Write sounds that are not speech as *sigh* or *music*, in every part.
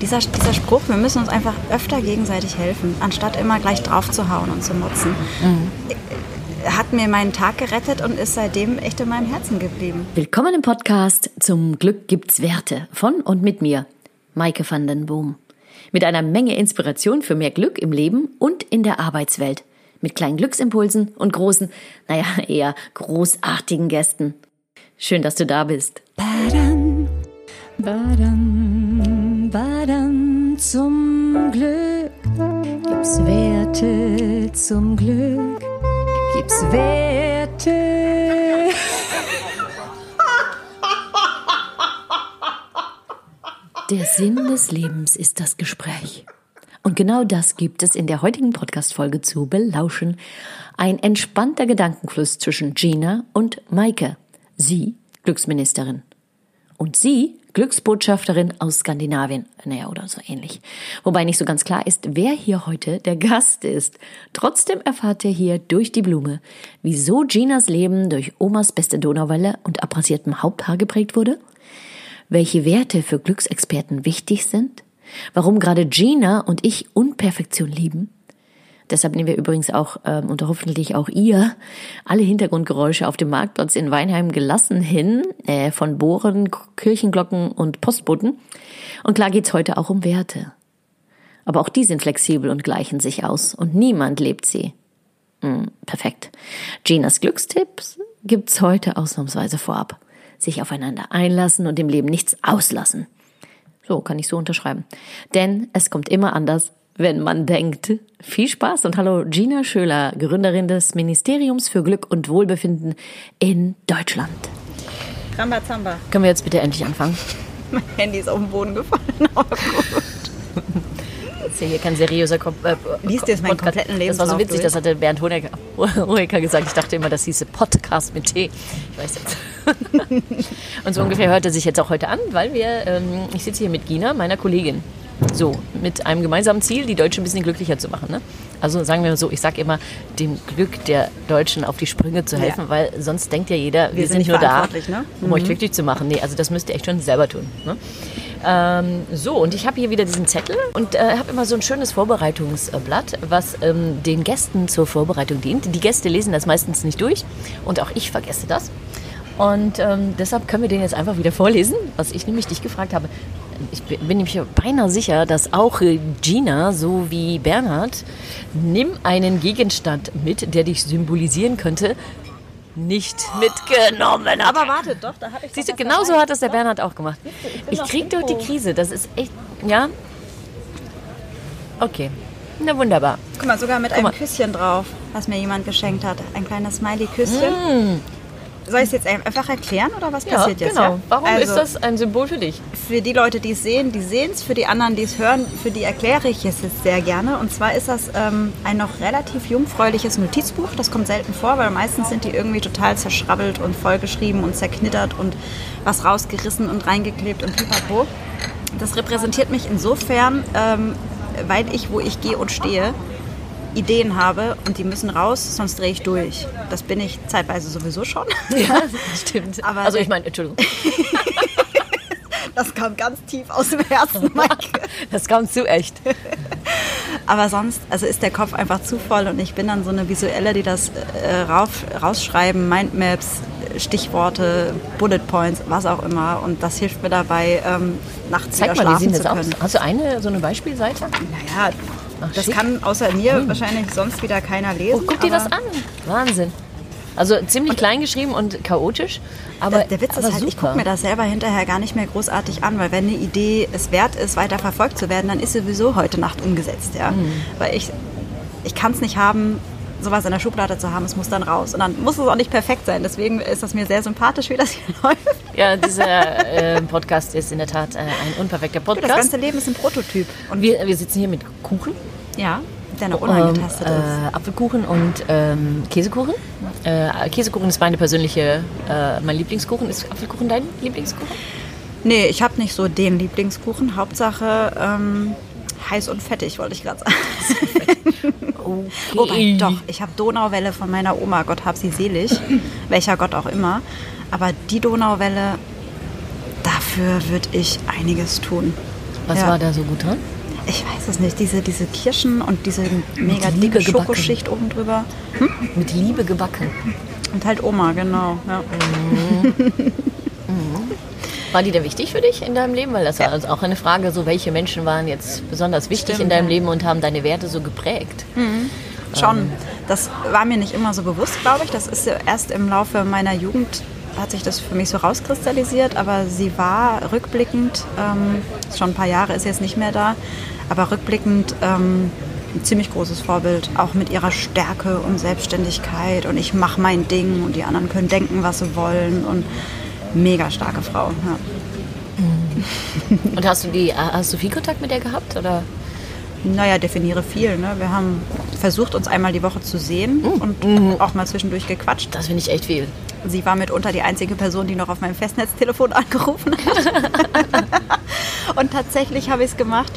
Dieser, dieser Spruch, wir müssen uns einfach öfter gegenseitig helfen, anstatt immer gleich drauf zu hauen und zu motzen, mhm. hat mir meinen Tag gerettet und ist seitdem echt in meinem Herzen geblieben. Willkommen im Podcast Zum Glück gibt's Werte von und mit mir, Maike van den Boom. Mit einer Menge Inspiration für mehr Glück im Leben und in der Arbeitswelt. Mit kleinen Glücksimpulsen und großen, naja, eher großartigen Gästen. Schön, dass du da bist. Badam, badam. Badam zum Glück. Gibt's Werte zum Glück. Gibt's Werte. Der Sinn des Lebens ist das Gespräch. Und genau das gibt es in der heutigen Podcast-Folge zu belauschen. Ein entspannter Gedankenfluss zwischen Gina und Maike. Sie, Glücksministerin. Und sie, Glücksbotschafterin aus Skandinavien. Naja, oder so ähnlich. Wobei nicht so ganz klar ist, wer hier heute der Gast ist. Trotzdem erfahrt ihr hier durch die Blume, wieso Ginas Leben durch Omas beste Donauwelle und abrasiertem Haupthaar geprägt wurde, welche Werte für Glücksexperten wichtig sind, warum gerade Gina und ich Unperfektion lieben, Deshalb nehmen wir übrigens auch ähm, und hoffentlich auch ihr alle Hintergrundgeräusche auf dem Marktplatz in Weinheim gelassen hin, äh, von Bohren, Kirchenglocken und Postboten. Und klar geht's heute auch um Werte. Aber auch die sind flexibel und gleichen sich aus und niemand lebt sie. Hm, perfekt. Ginas Glückstipps gibt's heute ausnahmsweise vorab. Sich aufeinander einlassen und im Leben nichts auslassen. So kann ich so unterschreiben. Denn es kommt immer anders, wenn man denkt. Viel Spaß und hallo Gina Schöler, Gründerin des Ministeriums für Glück und Wohlbefinden in Deutschland. Rambazamba. Können wir jetzt bitte endlich anfangen? *laughs* Mein Handy ist auf den Boden gefallen, aber gut. Das ist ja hier kein seriöser Kom äh, Liest jetzt meinen kompletten Lebenslauf Das war so witzig, durch. das hatte Bernd Honecker, *laughs* Honecker gesagt. Ich dachte immer, das hieße Podcast mit T. Ich weiß jetzt. *laughs* Und so ungefähr hört er sich jetzt auch heute an, weil wir, ähm, ich sitze hier mit Gina, meiner Kollegin. So, mit einem gemeinsamen Ziel, die Deutschen ein bisschen glücklicher zu machen. Ne? Also sagen wir mal so, ich sage immer, dem Glück der Deutschen auf die Sprünge zu helfen, ja. weil sonst denkt ja jeder, wir, wir sind, sind nur da, ne? um mhm. euch glücklich zu machen. Nee, also das müsst ihr echt schon selber tun. Ne? Ähm, so, und ich habe hier wieder diesen Zettel und äh, habe immer so ein schönes Vorbereitungsblatt, was ähm, den Gästen zur Vorbereitung dient. Die Gäste lesen das meistens nicht durch und auch ich vergesse das. Und ähm, deshalb können wir den jetzt einfach wieder vorlesen, was ich nämlich dich gefragt habe. Ich bin nämlich beinahe sicher, dass auch Gina, so wie Bernhard, nimm einen Gegenstand mit, der dich symbolisieren könnte, nicht mitgenommen hat. Aber warte, doch, da habe ich Siehst du, genau so hat das der Bernhard auch gemacht. Ich, ich krieg doch die Krise, das ist echt, ja? Okay, na wunderbar. Guck mal, sogar mit Guck einem mal. Küsschen drauf, was mir jemand geschenkt hat. Ein kleines Smiley-Küsschen. Mm. Soll ich es jetzt einfach erklären oder was ja, passiert jetzt? Genau. Ja? Warum also, ist das ein Symbol für dich? Für die Leute, die es sehen, die sehen es. Für die anderen, die es hören, für die erkläre ich es jetzt sehr gerne. Und zwar ist das ähm, ein noch relativ jungfräuliches Notizbuch. Das kommt selten vor, weil meistens sind die irgendwie total zerschrabbelt und vollgeschrieben und zerknittert und was rausgerissen und reingeklebt und pipapo. Das repräsentiert mich insofern, ähm, weil ich, wo ich gehe und stehe, Ideen habe und die müssen raus, sonst drehe ich durch. Das bin ich zeitweise sowieso schon. Ja, *laughs* stimmt. Aber also ich meine, Entschuldigung. *laughs* das kam ganz tief aus dem Herzen, *laughs* Mike. Das kam zu echt. Aber sonst, also ist der Kopf einfach zu voll und ich bin dann so eine Visuelle, die das äh, rauf, rausschreiben, Mindmaps, Stichworte, Bullet Points, was auch immer. Und das hilft mir dabei, ähm, nachts Zeig wieder mal, schlafen zu können. Aus? Hast du eine, so eine Beispielseite? Naja, Ach, das schick. kann außer mir hm. wahrscheinlich sonst wieder keiner lesen. Oh, guck dir das an. Wahnsinn. Also ziemlich und, klein geschrieben und chaotisch, aber der, der Witz ist halt, super. ich gucke mir das selber hinterher gar nicht mehr großartig an, weil wenn eine Idee es wert ist, weiter verfolgt zu werden, dann ist sie sowieso heute Nacht umgesetzt, ja. Mhm. Weil ich, ich kann es nicht haben, sowas in der Schublade zu haben, es muss dann raus. Und dann muss es auch nicht perfekt sein. Deswegen ist das mir sehr sympathisch, wie das hier *laughs* läuft. Ja, dieser äh, Podcast ist in der Tat äh, ein unperfekter Podcast. Das ganze Leben ist ein Prototyp. Und wir, wir sitzen hier mit Kuchen. Ja, der noch unangetastet ähm, ist. Äh, Apfelkuchen und ähm, Käsekuchen. Äh, Käsekuchen ist meine persönliche, äh, mein Lieblingskuchen. Ist Apfelkuchen dein Lieblingskuchen? Nee, ich habe nicht so den Lieblingskuchen. Hauptsache ähm, heiß und fettig, wollte ich gerade sagen. *laughs* okay. Wobei, doch, ich habe Donauwelle von meiner Oma, Gott hab sie selig, *laughs* welcher Gott auch immer. Aber die Donauwelle, dafür würde ich einiges tun. Was Ja. war da so gut dran? Ich weiß es nicht. Diese, diese Kirschen und diese mega dicke. Schokoschicht oben drüber. Mit Liebe gebacken. Und halt Oma, genau. Ja. *laughs* War die denn wichtig für dich in deinem Leben? Weil das war also auch eine Frage, so welche Menschen waren jetzt besonders wichtig Stimmt, in deinem ja. Leben und haben deine Werte so geprägt? Schon. Das war mir nicht immer so bewusst, glaube ich. Das ist ja erst im Laufe meiner Jugend hat sich das für mich so rauskristallisiert, aber sie war rückblickend, ähm, schon ein paar Jahre ist jetzt nicht mehr da, aber rückblickend ähm, ein ziemlich großes Vorbild, auch mit ihrer Stärke und Selbstständigkeit und ich mache mein Ding und die anderen können denken, was sie wollen und mega starke Frau. Ja. Und hast du die, hast du viel Kontakt mit der gehabt? Oder? Naja, definiere viel. Ne? Wir haben versucht, uns einmal die Woche zu sehen und auch mal zwischendurch gequatscht. Das finde ich echt viel. Sie war mitunter die einzige Person, die noch auf meinem Festnetztelefon *laughs* angerufen hat. *laughs* und tatsächlich habe ich es gemacht,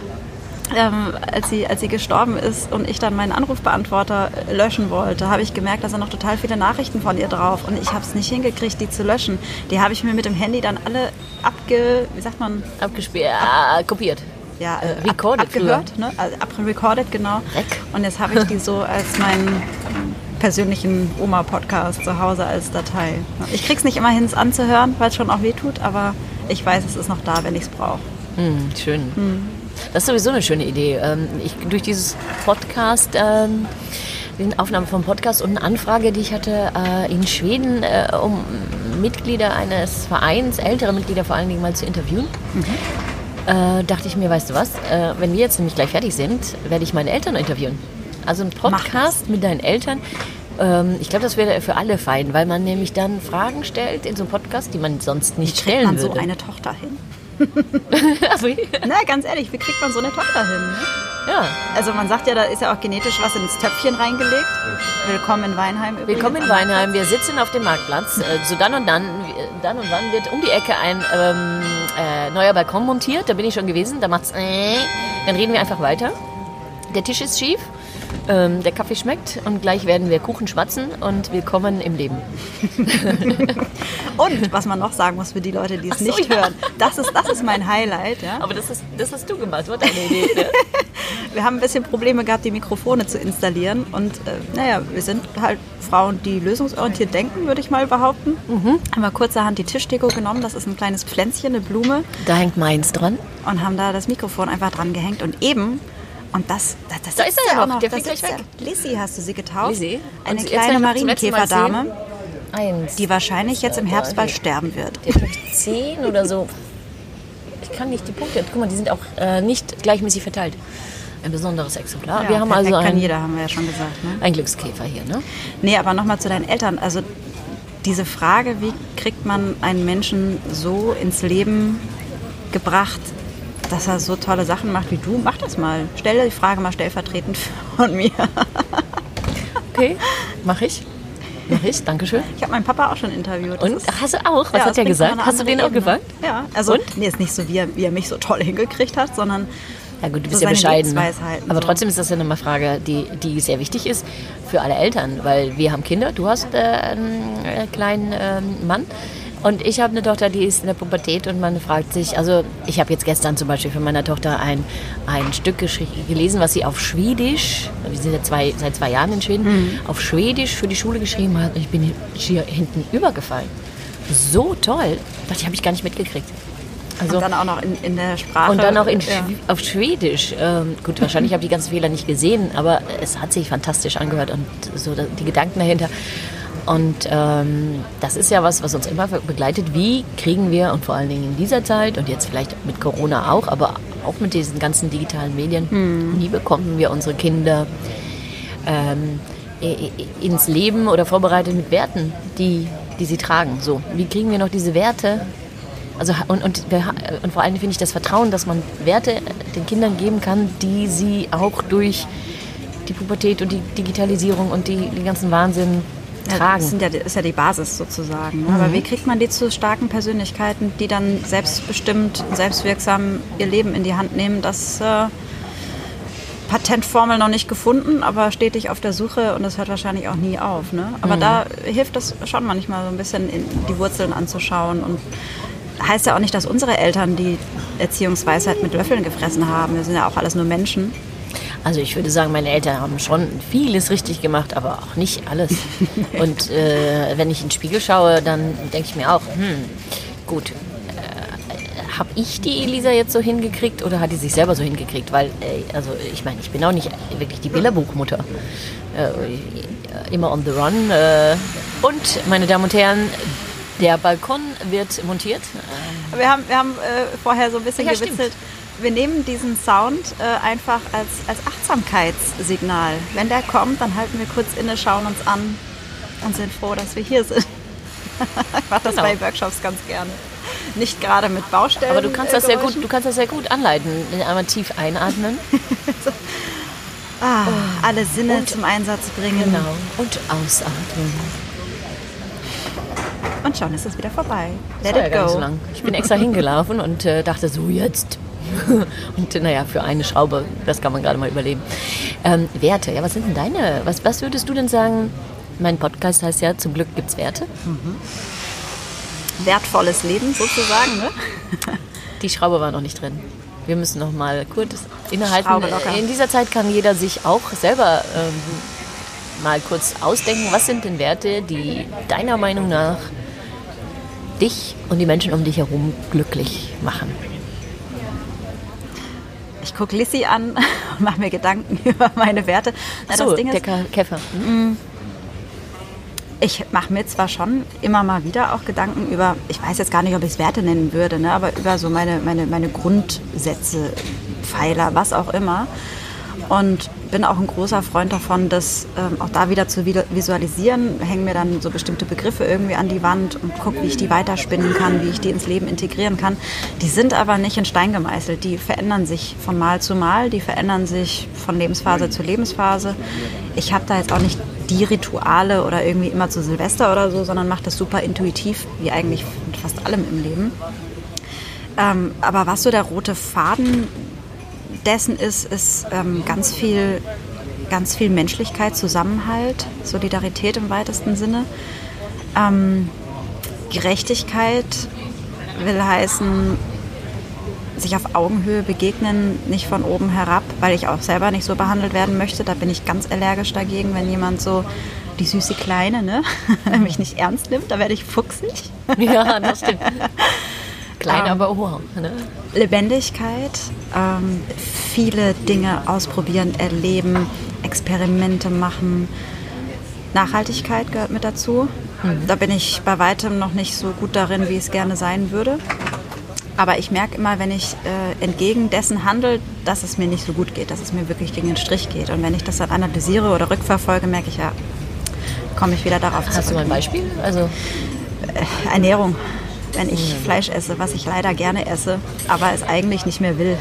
ähm, als, sie, als sie gestorben ist und ich dann meinen Anrufbeantworter löschen wollte, habe ich gemerkt, da sind noch total viele Nachrichten von ihr drauf. Und ich habe es nicht hingekriegt, die zu löschen. Die habe ich mir mit dem Handy dann alle abge... Wie sagt man? Abgespielt, äh, kopiert. Ja, Äh, äh, recorded ab, abgehört, ne? also abrecorded, genau. Rec. Und jetzt habe ich die so *laughs* als meinen persönlichen Oma-Podcast zu Hause als Datei. Ich krieg's nicht immer hin, es anzuhören, weil es schon auch weh tut, aber ich weiß, es ist noch da, wenn ich es brauche. Hm, schön. Das ist sowieso eine schöne Idee. Ähm, Ich, durch dieses Podcast, ähm, die Aufnahme vom Podcast und eine Anfrage, die ich hatte äh, in Schweden, äh, um Mitglieder eines Vereins, ältere Mitglieder vor allen Dingen mal zu interviewen, äh, dachte ich mir, weißt du was, äh, wenn wir jetzt nämlich gleich fertig sind, werde ich meine Eltern interviewen. Also ein Podcast mit deinen Eltern. Ähm, ich glaube, das wäre für alle fein, weil man nämlich dann Fragen stellt in so einem Podcast, die man sonst nicht Kriegt stellen man so würde. eine Tochter hin? *laughs* also, Na, ganz ehrlich, wie kriegt man so eine Tochter hin? Ne? ja. Also man sagt ja, da ist ja auch genetisch was ins Töpfchen reingelegt. Willkommen in Weinheim. übrigens. Willkommen in Weinheim. Wir sitzen auf dem Marktplatz. Äh, So dann und dann, dann und wann wird um die Ecke ein ähm, äh, neuer Balkon montiert. Da bin ich schon gewesen. Da macht's. Äh, dann reden wir einfach weiter. Der Tisch ist schief. Ähm, der Kaffee schmeckt und gleich werden wir Kuchen schmatzen und willkommen im Leben. *laughs* Und was man noch sagen muss für die Leute, die es so, nicht ja. hören, das ist, das ist mein Highlight. Ja? Aber das, ist, das hast du gemacht, war deine Idee. Ne? Wir haben ein bisschen Probleme gehabt, die Mikrofone zu installieren. Und äh, naja, wir sind halt Frauen, die lösungsorientiert denken, würde ich mal behaupten. Haben wir kurzerhand die Tischdeko genommen. Das ist ein kleines Pflänzchen, eine Blume. Da hängt meins dran. Und haben da das Mikrofon einfach dran gehängt. Und eben, und das, das, das Da ist er ja auch noch, der fliegt gleich er. Lissy hast du sie getauft. Lissy. Eine kleine Marienkäferdame, Eins. die wahrscheinlich jetzt im Herbst bald sterben wird. Die hat, zehn oder so. Ich kann nicht die Punkte. Guck mal, die sind auch äh, nicht gleichmäßig verteilt. Ein besonderes Exemplar. Ja, wir haben also kann ein, jeder, haben wir ja schon gesagt. Ne? ein Glückskäfer hier, ne? Nee, aber nochmal zu deinen Eltern. Also diese Frage, wie kriegt man einen Menschen so ins Leben gebracht, dass er so tolle Sachen macht wie du? Mach das mal. Stell die Frage mal stellvertretend von mir. Okay, mach ich. Mach ich, Dankeschön. Ich habe meinen Papa auch schon interviewt. Und Ach, hast du auch? Was ja, hat er gesagt? Hast du den auch gefragt? Ja, also Und? nee, ist nicht so, wie er, wie er mich so toll *laughs* hingekriegt hat, sondern Ja gut, du so bist ja seine bescheiden. ne? Aber so. trotzdem ist das ja eine Frage, die, die sehr wichtig ist für alle Eltern, weil wir haben Kinder, du hast äh, einen äh, kleinen ähm, Mann und ich habe eine Tochter, die ist in der Pubertät und man fragt sich, also ich habe jetzt gestern zum Beispiel für meine Tochter ein, ein Stück gelesen, was sie auf Schwedisch, wir sind ja zwei, seit zwei Jahren in Schweden, Mhm. auf Schwedisch für die Schule geschrieben hat und ich bin hier hinten übergefallen. So toll, das habe ich gar nicht mitgekriegt. Also, und dann auch noch in, in der Sprache. und dann auch in ja. Auf Schwedisch. Ähm, gut, wahrscheinlich habe ich die ganzen Fehler nicht gesehen, aber es hat sich fantastisch angehört und so die Gedanken dahinter. Und ähm, das ist ja was, was uns immer begleitet. Wie kriegen wir, und vor allen Dingen in dieser Zeit und jetzt vielleicht mit Corona auch, aber auch mit diesen ganzen digitalen Medien, wie bekommen wir unsere Kinder ähm, ins Leben oder vorbereitet mit Werten, die, die sie tragen? So, wie kriegen wir noch diese Werte also und, und, und vor allem finde ich das Vertrauen, dass man Werte den Kindern geben kann, die sie auch durch die Pubertät und die Digitalisierung und die, den ganzen Wahnsinn Ja, tragen. Das ja, ist ja die Basis sozusagen. Ne? Mhm. Aber wie kriegt man die zu starken Persönlichkeiten, die dann selbstbestimmt, selbstwirksam ihr Leben in die Hand nehmen? Das äh, Patentformel noch nicht gefunden, aber stetig auf der Suche und das hört wahrscheinlich auch nie auf. Ne? Aber Mhm. da hilft es schon manchmal so ein bisschen in die Wurzeln anzuschauen und heißt ja auch nicht, dass unsere Eltern die Erziehungsweisheit mit Löffeln gefressen haben. Wir sind ja auch alles nur Menschen. Also ich würde sagen, meine Eltern haben schon vieles richtig gemacht, aber auch nicht alles. *laughs* Und äh, wenn ich in den Spiegel schaue, dann denke ich mir auch, hm, gut, äh, habe ich die Elisa jetzt so hingekriegt oder hat die sich selber so hingekriegt? Weil, äh, also ich meine, ich bin auch nicht wirklich die Bilderbuchmutter. Äh, immer on the run. Äh, und, meine Damen und Herren, der Balkon wird montiert. Wir haben, wir haben äh, vorher so ein bisschen ja, gewitzelt. Stimmt wir nehmen diesen Sound äh, einfach als, als Achtsamkeitssignal. Wenn der kommt, dann halten wir kurz inne, schauen uns an und sind froh, dass wir hier sind. *laughs* ich mache das genau. bei Workshops ganz gerne. Nicht gerade mit Baustellen. Aber du kannst das sehr gut, du kannst das sehr gut anleiten. Einmal tief einatmen. so. *laughs* ah, oh. Alle Sinne und, zum Einsatz bringen. Genau. Und ausatmen. Und schon ist es wieder vorbei. Let it go. So ich bin extra hingelaufen und äh, dachte so, jetzt *laughs* Und naja, für eine Schraube, das kann man gerade mal überleben. Ähm, Werte, ja, was sind denn deine? Was, was würdest du denn sagen? Mein Podcast heißt ja, zum Glück gibt es Werte. Mhm. Wertvolles Leben sozusagen, ne? *laughs* Die Schraube war noch nicht drin. Wir müssen noch mal kurz innehalten. In dieser Zeit kann jeder sich auch selber ähm, mal kurz ausdenken, was sind denn Werte, die deiner Meinung nach dich und die Menschen um dich herum glücklich machen? Ich gucke Lissy an *laughs* und mache mir Gedanken *laughs* über meine Werte. Na, so, der ist, Käfer. Mhm. Ich mache mir zwar schon immer mal wieder auch Gedanken über, ich weiß jetzt gar nicht, ob ich es Werte nennen würde, ne, aber über so meine, meine, meine Grundsätze, Pfeiler, was auch immer. Und bin auch ein großer Freund davon, das ähm, auch da wieder zu visualisieren. Hängen mir dann so bestimmte Begriffe irgendwie an die Wand und gucke, wie ich die weiterspinnen kann, wie ich die ins Leben integrieren kann. Die sind aber nicht in Stein gemeißelt. Die verändern sich von Mal zu Mal, die verändern sich von Lebensphase zu Lebensphase. Ich habe da jetzt auch nicht die Rituale oder irgendwie immer zu Silvester oder so, sondern mache das super intuitiv, wie eigentlich mit fast allem im Leben. Ähm, aber was so der rote Faden dessen ist, ist ähm, ganz viel ganz viel Menschlichkeit, Zusammenhalt, Solidarität im weitesten Sinne. Ähm, Gerechtigkeit will heißen, sich auf Augenhöhe begegnen, nicht von oben herab, weil ich auch selber nicht so behandelt werden möchte. Da bin ich ganz allergisch dagegen, wenn jemand so die süße Kleine, ne, *laughs* mich nicht ernst nimmt, da werde ich fuchsig. Ja, das stimmt. *laughs* Klein, ähm, aber hoch. Ne? Lebendigkeit, ähm, viele Dinge ausprobieren, erleben, Experimente machen. Nachhaltigkeit gehört mit dazu. Mhm. Da bin ich bei weitem noch nicht so gut darin, wie es gerne sein würde. Aber ich merke immer, wenn ich äh, entgegen dessen handle, dass es mir nicht so gut geht, dass es mir wirklich gegen den Strich geht. Und wenn ich das dann analysiere oder rückverfolge, merke ich ja, komme ich wieder darauf zurück. Hast du mal ein Beispiel? Also äh, Ernährung wenn ich Fleisch esse, was ich leider gerne esse, aber es eigentlich nicht mehr will.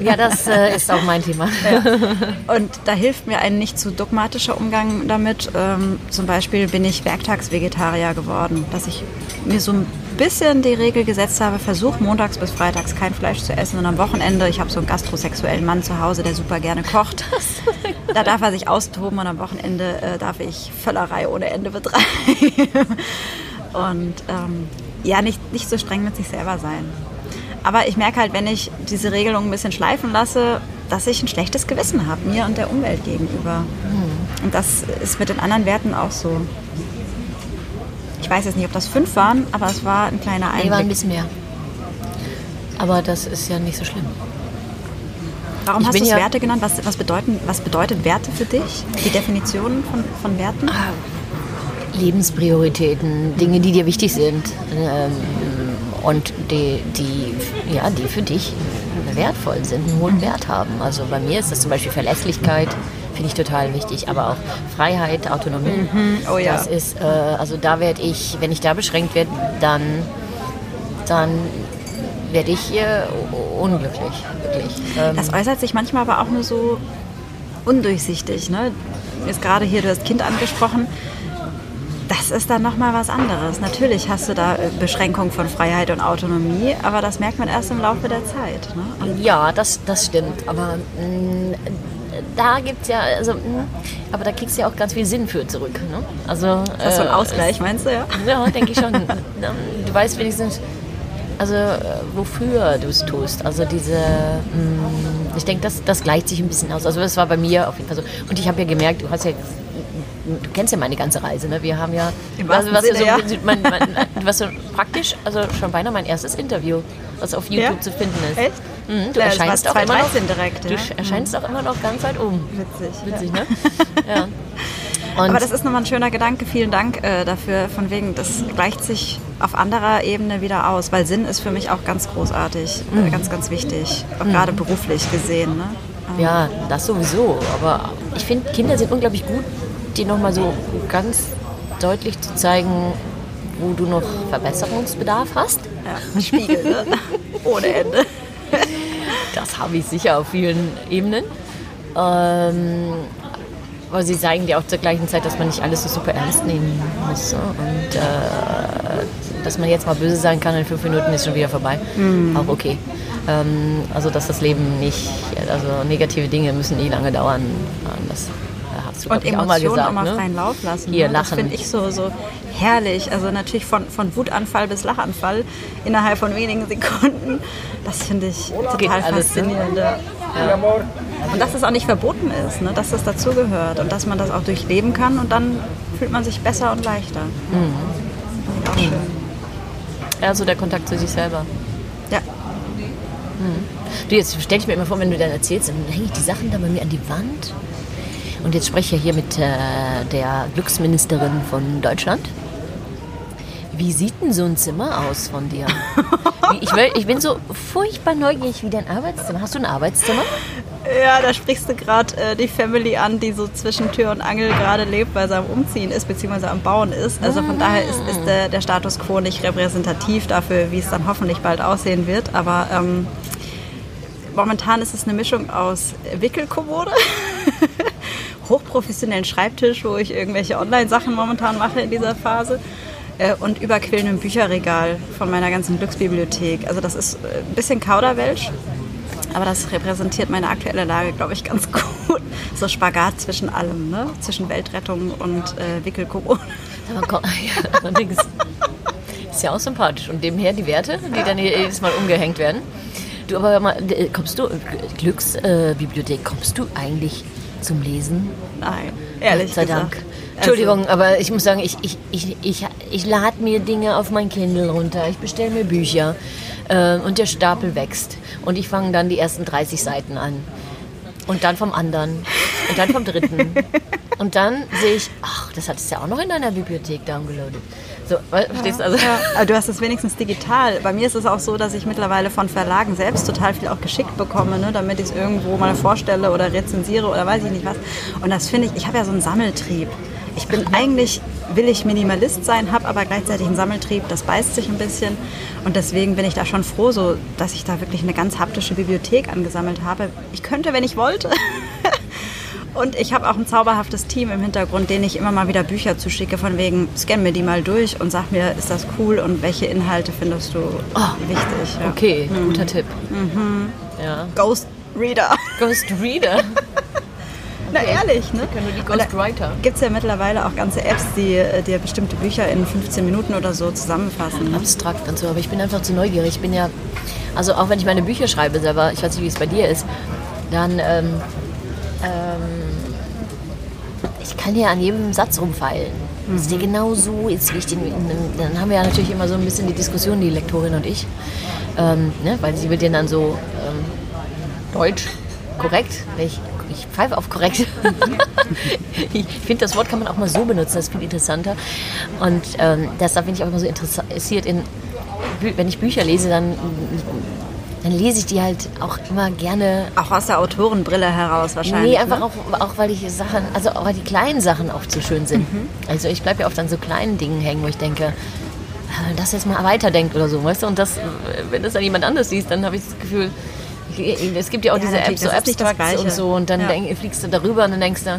Ja, das äh, ist auch mein Thema. *laughs* Ja. Und da hilft mir ein nicht zu dogmatischer Umgang damit. Ähm, zum Beispiel bin ich Werktagsvegetarier geworden, dass ich mir so ein bisschen die Regel gesetzt habe, versuch montags bis freitags kein Fleisch zu essen und am Wochenende, ich habe so einen gastrosexuellen Mann zu Hause, der super gerne kocht. *laughs* Da darf er sich austoben und am Wochenende äh, darf ich Völlerei ohne Ende betreiben. *laughs* Und ähm, ja, nicht, nicht so streng mit sich selber sein. Aber ich merke halt, wenn ich diese Regelung ein bisschen schleifen lasse, dass ich ein schlechtes Gewissen habe, mir und der Umwelt gegenüber. Mhm. Und das ist mit den anderen Werten auch so. Ich weiß jetzt nicht, ob das fünf waren, aber es war ein kleiner Einblick. Nee, war ein bisschen mehr. Aber das ist ja nicht so schlimm. Warum ich hast du ja Werte genannt? Was, was, bedeuten, was bedeutet Werte für dich? Die Definition von, von Werten? Ah, Lebensprioritäten, Dinge, die dir wichtig sind ähm, und die, die, ja, die für dich wertvoll sind, einen hohen Wert haben. Also bei mir ist das zum Beispiel Verlässlichkeit, finde ich total wichtig, aber auch Freiheit, Autonomie. Mhm. Oh ja. Das ist, äh, also da werde ich, wenn ich da beschränkt werde, dann, dann werde ich hier unglücklich, wirklich. Ähm, das äußert sich manchmal aber auch nur so undurchsichtig. Ne? Jetzt gerade hier, du hast Kind angesprochen das ist dann nochmal was anderes. Natürlich hast du da äh, Beschränkung von Freiheit und Autonomie, aber das merkt man erst im Laufe der Zeit. Ne? ja, das, das stimmt. Aber mh, mm, da gibt es ja, also, mh, mm, aber da kriegst du ja auch ganz viel Sinn für zurück. Ne? Also, das ist so ein äh, Ausgleich, meinst du, ja? Ja, denke ich schon. *laughs* du weißt wenigstens, also äh, wofür du es tust. Also diese, mh, ich denke, das, das gleicht sich ein bisschen aus. Also das war bei mir auf jeden Fall so. Und ich habe ja gemerkt, du hast ja du kennst ja meine ganze Reise, ne? Wir haben ja, Im was, Sinne, so, ja. mein, mein, was so praktisch, also schon beinahe mein erstes Interview, was auf YouTube Ja? zu finden ist. Echt? Mhm, du das erscheinst auch immer noch, 2013 direkt, du ja. erscheinst auch immer noch ganz weit oben. Witzig. Witzig, ne? *laughs* Ja. Und Aber das ist nochmal ein schöner Gedanke. Vielen Dank äh, dafür. Von wegen, das gleicht sich auf anderer Ebene wieder aus, weil Sinn ist für mich auch ganz großartig, Mhm. äh, ganz, ganz wichtig, auch gerade beruflich gesehen. Ne? Ja, das sowieso. Aber ich finde, Kinder sind unglaublich gut, dir nochmal so ganz deutlich zu zeigen, wo du noch Verbesserungsbedarf hast. Ja, Spiegel, ne? *laughs* ohne Ende. Das habe ich sicher auf vielen Ebenen. Ähm, aber sie zeigen dir auch zur gleichen Zeit, dass man nicht alles so super ernst nehmen muss. ne? Und äh, dass man jetzt mal böse sein kann, in fünf Minuten ist schon wieder vorbei. Auch okay. Ähm, also dass das Leben nicht, also negative Dinge müssen nie lange dauern. Und Das hast du Und ich, auch mal Emotionen gesagt. auch mal ne? freien Lauf lassen. Hier, ne? Das finde ich so, so herrlich. Also natürlich von, von Wutanfall bis Lachanfall innerhalb von wenigen Sekunden. Das finde ich Geht total alles, ne? faszinierend. ja. Und dass es auch nicht verboten ist, ne? dass das dazugehört und dass man das auch durchleben kann und dann fühlt man sich besser und leichter. Mhm. Auch schön. Ja, so der Kontakt zu sich selber. Ja. Du, jetzt stell ich mir immer vor, wenn du dann erzählst, dann hänge ich die Sachen da bei mir an die Wand. Und jetzt spreche ich hier mit äh, der Glücksministerin von Deutschland. Wie sieht denn so ein Zimmer aus von dir? *laughs* Ich, will, ich bin so furchtbar neugierig wie dein Arbeitszimmer. Hast du ein Arbeitszimmer? Ja, da sprichst du gerade äh, die Family an, die so zwischen Tür und Angel gerade lebt, weil sie am Umziehen ist, beziehungsweise am Bauen ist. Also von daher ist, ist der, der Status quo nicht repräsentativ dafür, wie es dann hoffentlich bald aussehen wird. Aber ähm, momentan ist es eine Mischung aus Wickelkommode, hochprofessionellen Schreibtisch, wo ich irgendwelche Online-Sachen momentan mache in dieser Phase. äh, Und überquillendem Bücherregal von meiner ganzen Glücksbibliothek. Also das ist äh, ein bisschen Kauderwelsch, aber das repräsentiert meine aktuelle Lage, glaube ich, ganz *laughs* gut. So Spagat zwischen allem, ne? zwischen Weltrettung und äh, *laughs* allerdings. Ist ja auch sympathisch. Und demher die Werte, die dann hier jedes Mal umgehängt werden. Du, aber mal, äh, kommst du, Glücksbibliothek, äh, kommst du eigentlich zum Lesen? Nein, ehrlich Gott sei gesagt. Dank. Entschuldigung, aber ich muss sagen, ich, ich, ich, ich, ich lade mir Dinge auf mein Kindle runter, ich bestelle mir Bücher äh, und der Stapel wächst. Und ich fange dann die ersten 30 Seiten an. Und dann vom anderen. Und dann vom dritten. *laughs* Und dann sehe ich, ach, das hattest du ja auch noch in deiner Bibliothek downgeloadet. So, verstehst du? Also, Ja, aber du hast es wenigstens digital. Bei mir ist es auch so, dass ich mittlerweile von Verlagen selbst total viel auch geschickt bekomme, ne, damit ich es irgendwo mal vorstelle oder rezensiere oder weiß ich nicht was. Und das finde ich, ich habe ja so einen Sammeltrieb. Ich bin eigentlich, will ich Minimalist sein, habe aber gleichzeitig einen Sammeltrieb, das beißt sich ein bisschen. Und deswegen bin ich da schon froh, so, dass ich da wirklich eine ganz haptische Bibliothek angesammelt habe. Ich könnte, wenn ich wollte. Und ich habe auch ein zauberhaftes Team im Hintergrund, denen ich immer mal wieder Bücher zuschicke, von wegen, scan mir die mal durch und sag mir, ist das cool und welche Inhalte findest du wichtig. Ja. okay, guter Tipp. Ja. Ghost Reader. *laughs* Ghost Reader. *laughs* Na ehrlich, ne? Können wir die Ghostwriter. Gibt es ja mittlerweile auch ganze Apps, die äh, dir bestimmte Bücher in 15 Minuten oder so zusammenfassen. Ne? abstrakt und so, aber ich bin einfach zu neugierig. Ich bin ja, also auch wenn ich meine Bücher schreibe selber, ich weiß nicht, wie es bei dir ist, dann, ähm, ähm, ich kann ja an jedem Satz rumfeilen. Das ist genau so, jetzt ich den, dann haben wir ja natürlich immer so ein bisschen die Diskussion, die Lektorin und ich, ähm, ne, weil sie will den dann so ähm, deutsch korrekt, ich, ich pfeife auf korrekt. *laughs* ich finde, das Wort kann man auch mal so benutzen, das ist viel interessanter. Und ähm, deshalb bin ich auch immer so interessiert in, wenn ich Bücher lese, dann, dann lese ich die halt auch immer gerne. Auch aus der Autorenbrille heraus wahrscheinlich. Nee, einfach ne? auch, auch weil ich Sachen, also auch weil die kleinen Sachen oft so schön sind. Also ich bleibe ja oft an so kleinen Dingen hängen, wo ich denke, ah, wenn das jetzt mal weiterdenkt oder so, weißt du? Und das, wenn das dann jemand anders liest, dann habe ich das Gefühl, es gibt ja auch Ja, diese Apps so Abstracts und so und dann Ja. denk, fliegst du darüber und dann denkst du,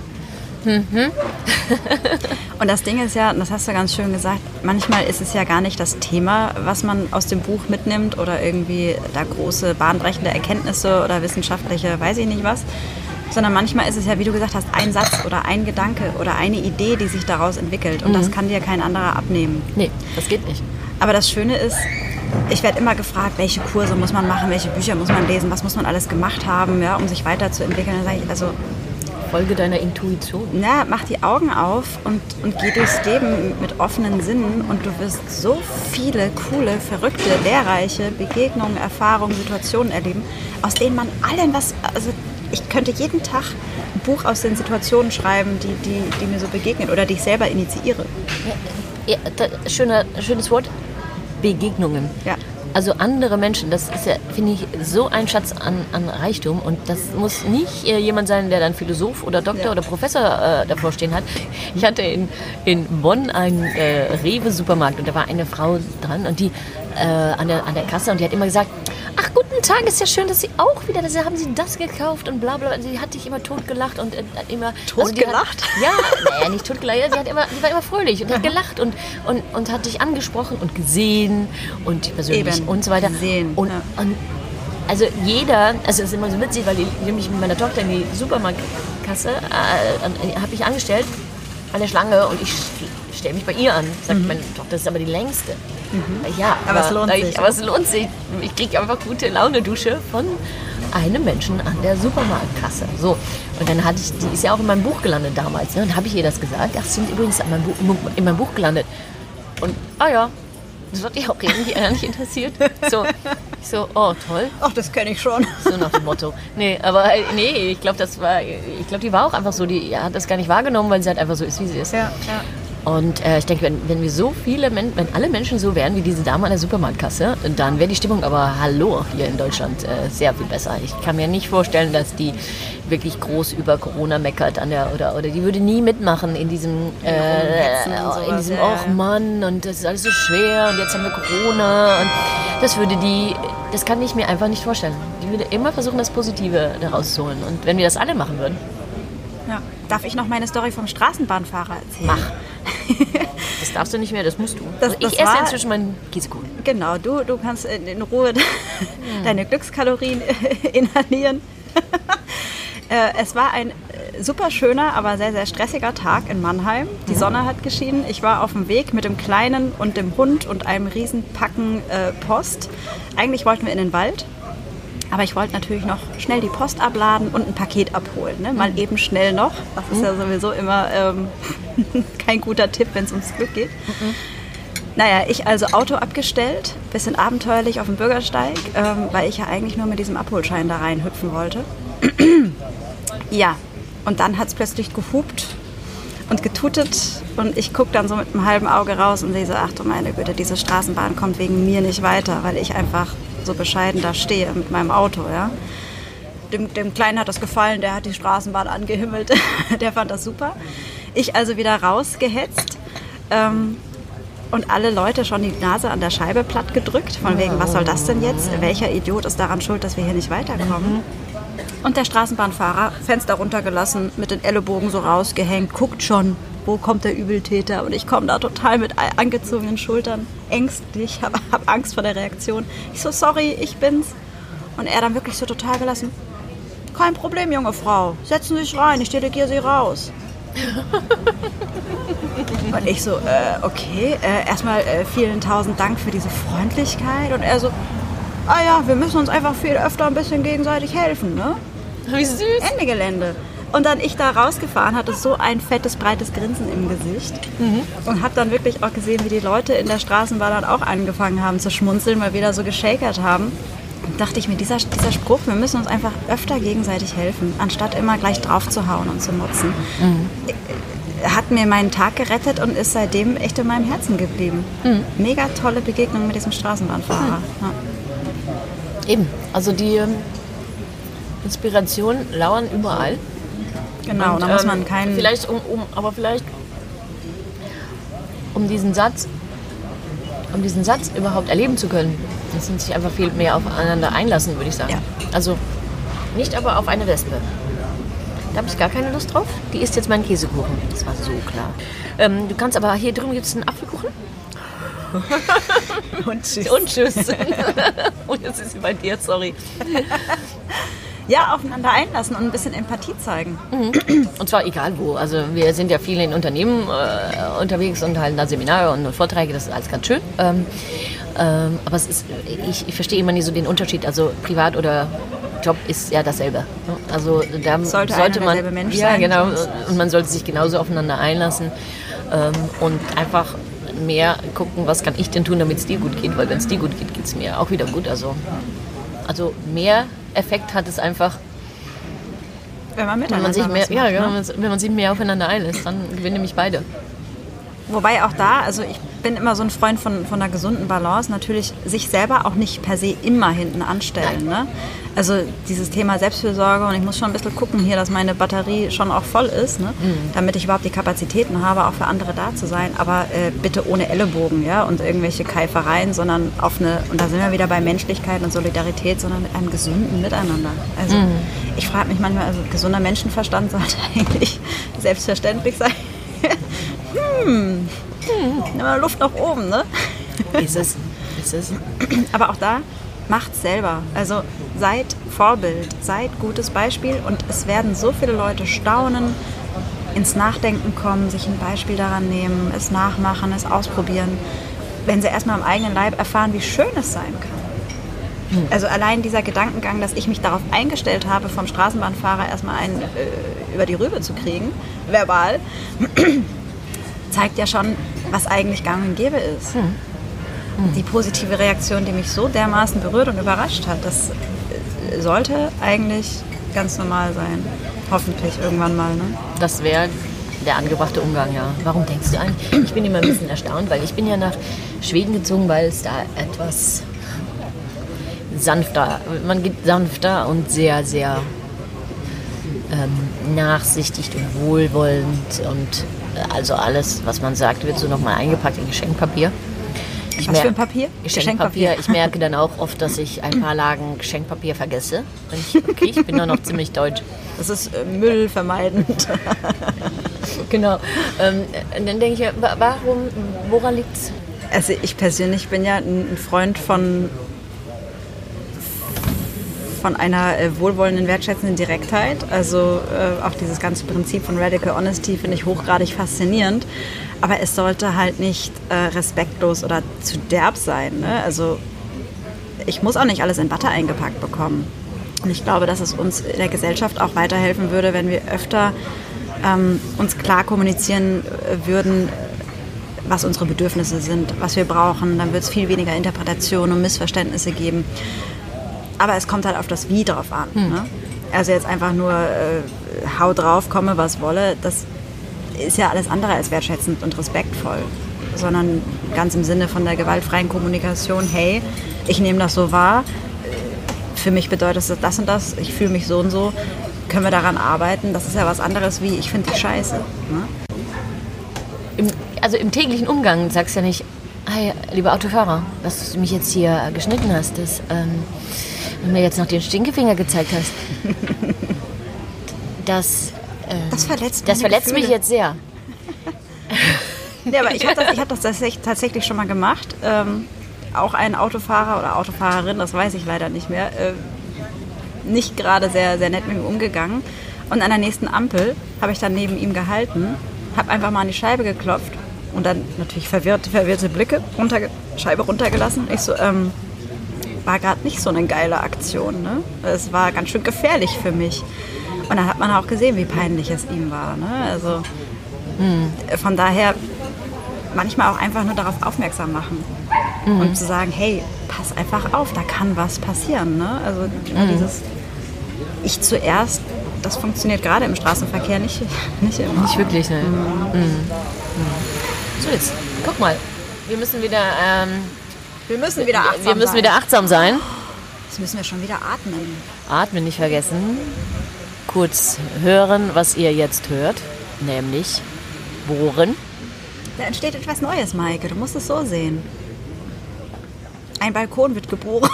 *laughs* Und das Ding ist ja, und das hast du ganz schön gesagt, manchmal ist es ja gar nicht das Thema, was man aus dem Buch mitnimmt oder irgendwie da große bahnbrechende Erkenntnisse oder wissenschaftliche, weiß ich nicht was, sondern manchmal ist es ja, wie du gesagt hast, ein Satz oder ein Gedanke oder eine Idee, die sich daraus entwickelt. Und das kann dir kein anderer abnehmen. Nee, das geht nicht. Aber das Schöne ist, ich werde immer gefragt, welche Kurse muss man machen, welche Bücher muss man lesen, was muss man alles gemacht haben, ja, um sich weiterzuentwickeln. Dann sage ich, also Folge deiner Intuition. na, mach die Augen auf und, und geh durchs Leben mit offenen Sinnen und du wirst so viele coole, verrückte, lehrreiche Begegnungen, Erfahrungen, Situationen erleben, aus denen man allen was, also ich könnte jeden Tag ein Buch aus den Situationen schreiben, die, die, die mir so begegnen oder die ich selber initiiere. Ja, da, schöner, schönes Wort. Begegnungen. Ja. Also andere Menschen, das ist ja, finde ich, so ein Schatz an, an Reichtum. Und das muss nicht äh, jemand sein, der dann Philosoph oder Doktor Ja. oder Professor äh, davor stehen hat. Ich hatte in, in Bonn einen äh, Rewe-Supermarkt und da war eine Frau dran und die äh, an, der, an der Kasse und die hat immer gesagt, guten Tag, ist ja schön, dass Sie auch wieder, da haben Sie das gekauft und bla bla. Sie hat dich immer totgelacht und äh, immer... Totgelacht? die hat, *laughs* ja, naja, nicht totgelacht, sie, hat immer, die war immer fröhlich und hat gelacht und, und, und hat dich angesprochen und gesehen und persönlich Eben, und so weiter. gesehen, Und, ja. und also jeder, also es ist immer so witzig, weil ich nämlich mit meiner Tochter in die Supermarktkasse äh, habe ich angestellt an der Schlange und ich stelle mich bei ihr an. Sagt meine Tochter, ist aber die längste. Ja, Mhm. Aber es lohnt sag ich, sich. Aber es lohnt sich. Ich kriege einfach gute Laune Dusche von einem Menschen an der Supermarktkasse. So. Und dann hatte ich, die ist ja auch in meinem Buch gelandet damals. Ne? Und habe ich ihr das gesagt. Ach, sie sind übrigens in meinem, Buch, in meinem Buch gelandet. Und, ah ja, das hat dich auch irgendwie gar nicht interessiert. So, ich so, oh toll. Ach, das kenne ich schon. So nach dem Motto. Nee, aber nee, ich glaube, das war, ich glaube, die war auch einfach so, die hat das gar nicht wahrgenommen, weil sie halt einfach so ist, wie sie ist. Ja, ja. Und äh, ich denke, wenn, wenn wir so viele, Men wenn alle Menschen so wären wie diese Dame an der Supermarktkasse, dann wäre die Stimmung aber hallo hier in Deutschland äh, sehr viel besser. Ich kann mir nicht vorstellen, dass die wirklich groß über Corona meckert an der oder oder die würde nie mitmachen in diesem äh, und sowas, in diesem. Och Mann und das ist alles so schwer und jetzt haben wir Corona und das würde die das kann ich mir einfach nicht vorstellen. Die würde immer versuchen das Positive daraus zu holen und wenn wir das alle machen würden, Ja. Darf ich noch meine Story vom Straßenbahnfahrer erzählen? Mach. *laughs* das darfst du nicht mehr, das musst du. Das- also ich esse war- inzwischen meinen Käsekuchen. Genau, du, du kannst in, Ruhe *laughs* deine Glückskalorien *laughs* inhalieren. Äh, es war ein äh, super schöner, aber sehr, sehr stressiger Tag in Mannheim. Die Sonne hat geschienen. Ich war auf dem Weg mit dem Kleinen und dem Hund und einem riesen Packen äh, Post. Eigentlich wollten wir in den Wald. Aber ich wollte natürlich noch schnell die Post abladen und ein Paket abholen. Ne? Mal eben schnell noch. Das ist ja sowieso immer ähm, *laughs* kein guter Tipp, wenn es ums Glück geht. Naja, ich also Auto abgestellt, bisschen abenteuerlich auf dem Bürgersteig, ähm, weil ich ja eigentlich nur mit diesem Abholschein da reinhüpfen wollte. *clears throat* ja, und dann hat es plötzlich gehupt und getutet und ich gucke dann so mit einem halben Auge raus und sehe so, ach du meine Güte, diese Straßenbahn kommt wegen mir nicht weiter, weil ich einfach so bescheiden da stehe mit meinem Auto, ja. Dem, dem Kleinen hat das gefallen, der hat die Straßenbahn angehimmelt, *laughs* der fand das super. Ich also wieder rausgehetzt ähm, und alle Leute schon die Nase an der Scheibe platt gedrückt, von wegen, was soll das denn jetzt? Welcher Idiot ist daran schuld, dass wir hier nicht weiterkommen? Und der Straßenbahnfahrer, Fenster runtergelassen, mit den Ellenbogen so rausgehängt, guckt schon, wo kommt der Übeltäter? Und ich komme da total mit angezogenen Schultern, ängstlich, *laughs* habe hab Angst vor der Reaktion. Ich so, sorry, ich bin's. Und er dann wirklich so total gelassen, kein Problem, junge Frau, setzen Sie sich rein, ich delegiere Sie raus. *laughs* Und ich so, äh, okay, äh, erstmal äh, vielen tausend Dank für diese Freundlichkeit. Und er so, ah ja, wir müssen uns einfach viel öfter ein bisschen gegenseitig helfen, ne? Wie süß. Ende Gelände. Und dann ich da rausgefahren, hatte so ein fettes, breites Grinsen im Gesicht. Und habe dann wirklich auch gesehen, wie die Leute in der Straßenbahn dann auch angefangen haben zu schmunzeln, weil wir da so geschakert haben. Und dachte ich mir, dieser, dieser Spruch, wir müssen uns einfach öfter gegenseitig helfen, anstatt immer gleich drauf zu hauen und zu motzen. Hat mir meinen Tag gerettet und ist seitdem echt in meinem Herzen geblieben. Mega tolle Begegnung mit diesem Straßenbahnfahrer. Ja. Eben, also die ähm, Inspirationen lauern überall. Genau, Und, da muss ähm, man keinen. Vielleicht um, um, aber vielleicht um diesen Satz, um diesen Satz überhaupt erleben zu können, müssen sich einfach viel mehr aufeinander einlassen, würde ich sagen. Ja. Also nicht aber auf eine Wespe. Da habe ich gar keine Lust drauf. Die isst jetzt meinen Käsekuchen. Das war so klar. Ähm, du kannst aber hier drüben gibt es einen Apfelkuchen. *laughs* Und tschüss. Und tschüss. *laughs* Und jetzt ist sie bei dir, sorry. Ja, aufeinander einlassen und ein bisschen Empathie zeigen. Mhm. Und zwar egal wo. Also wir sind ja viele in Unternehmen äh, unterwegs und halten da Seminare und Vorträge, das ist alles ganz schön. Ähm, ähm, aber es ist, ich, ich verstehe immer nicht so den Unterschied, also privat oder Job ist ja dasselbe. Also da sollte, sollte man Mensch ja sein, genau und man sollte sich genauso aufeinander einlassen ähm, und einfach mehr gucken, was kann ich denn tun, damit es dir gut geht, weil wenn es dir gut geht, geht es mir auch wieder gut. Also, also mehr Effekt hat es einfach, wenn man wenn man sich mehr, macht, ja, ne? wenn man sich mehr aufeinander einlässt, dann gewinnen nämlich beide. Wobei auch da, also ich bin immer so ein Freund von, von einer gesunden Balance, natürlich sich selber auch nicht per se immer hinten anstellen. Ne? Also dieses Thema Selbstfürsorge und ich muss schon ein bisschen gucken hier, dass meine Batterie schon auch voll ist, ne? Mhm. damit ich überhaupt die Kapazitäten habe, auch für andere da zu sein. Aber äh, bitte ohne Ellenbogen ja? und irgendwelche Keifereien, sondern auf eine, und da sind wir wieder bei Menschlichkeit und Solidarität, sondern mit einem gesunden Miteinander. Also mhm. ich frage mich manchmal, also gesunder Menschenverstand *laughs* sollte eigentlich selbstverständlich sein hm, hm, mal Luft nach oben, ne? Ist es. Ist es. Aber auch da, macht selber. Also seid Vorbild, seid gutes Beispiel und es werden so viele Leute staunen, ins Nachdenken kommen, sich ein Beispiel daran nehmen, es nachmachen, es ausprobieren, wenn sie erstmal am eigenen Leib erfahren, wie schön es sein kann. Hm. Also allein dieser Gedankengang, dass ich mich darauf eingestellt habe, vom Straßenbahnfahrer erstmal einen äh, über die Rübe zu kriegen, verbal, zeigt ja schon, was eigentlich gang und gäbe ist. Hm. Die positive Reaktion, die mich so dermaßen berührt und überrascht hat, das äh, sollte eigentlich ganz normal sein. Hoffentlich irgendwann mal. Ne? Das wäre der angebrachte Umgang, ja. Warum denkst du eigentlich? Ich bin immer ein bisschen erstaunt, weil ich bin ja nach Schweden gezogen, weil es da etwas sanfter, man geht sanfter und sehr, sehr ähm, nachsichtig und wohlwollend und also alles, was man sagt, wird so nochmal eingepackt in Geschenkpapier. Ich was für ein Papier? Geschenkpapier. Ich merke dann auch oft, dass ich ein paar Lagen Geschenkpapier vergesse. Ich, okay, ich bin nur noch ziemlich deutsch. Das ist äh, Müll vermeidend. *laughs* genau. Ähm, dann denke ich, warum, woran liegt es? Also ich persönlich bin ja ein Freund von von einer äh, wohlwollenden, wertschätzenden Direktheit. Also äh, auch dieses ganze Prinzip von Radical Honesty finde ich hochgradig faszinierend. Aber es sollte halt nicht äh, respektlos oder zu derb sein. Ne? Also ich muss auch nicht alles in Watte eingepackt bekommen. Und ich glaube, dass es uns in der Gesellschaft auch weiterhelfen würde, wenn wir öfter ähm, uns klar kommunizieren äh, würden, was unsere Bedürfnisse sind, was wir brauchen. Dann wird es viel weniger Interpretation und Missverständnisse geben. Aber es kommt halt auf das Wie drauf an. Hm. Ne? Also jetzt einfach nur äh, hau drauf, komme was wolle, das ist ja alles andere als wertschätzend und respektvoll. Sondern ganz im Sinne von der gewaltfreien Kommunikation, hey, ich nehme das so wahr, für mich bedeutet das das und das, ich fühle mich so und so, können wir daran arbeiten. Das ist ja was anderes wie, ich finde dich scheiße. Ne? Im, also im täglichen Umgang sagst du ja nicht, hey, lieber Autofahrer, dass du mich jetzt hier geschnitten hast, das... Ähm und mir jetzt noch den Stinkefinger gezeigt hast, das, äh, das verletzt, das verletzt mich jetzt sehr. ja, aber ich habe das, hab das tatsächlich schon mal gemacht. Ähm, auch ein Autofahrer oder Autofahrerin, das weiß ich leider nicht mehr, äh, nicht gerade sehr, sehr nett mit ihm umgegangen. Und an der nächsten Ampel habe ich dann neben ihm gehalten, habe einfach mal an die Scheibe geklopft und dann natürlich verwirrt, verwirrte Blicke, runter, Scheibe runtergelassen. Ich so, ähm, war gerade nicht so eine geile Aktion. Ne? Es war ganz schön gefährlich für mich. Und dann hat man auch gesehen, wie peinlich es ihm war. Ne? Also mhm. von daher manchmal auch einfach nur darauf aufmerksam machen mhm. und zu sagen, hey, pass einfach auf, da kann was passieren. Ne? Also mhm. dieses Ich zuerst, das funktioniert gerade im Straßenverkehr nicht, *laughs* nicht immer. Nicht wirklich, ne? Mhm. Mhm. So jetzt, guck mal, wir müssen wieder ähm, wir müssen wieder achtsam Wir müssen sein. wieder achtsam sein. Jetzt müssen wir schon wieder atmen. Atmen nicht vergessen. Kurz hören, was ihr jetzt hört, nämlich bohren. Da entsteht etwas Neues, Maike. Du musst es so sehen. Ein Balkon wird geboren.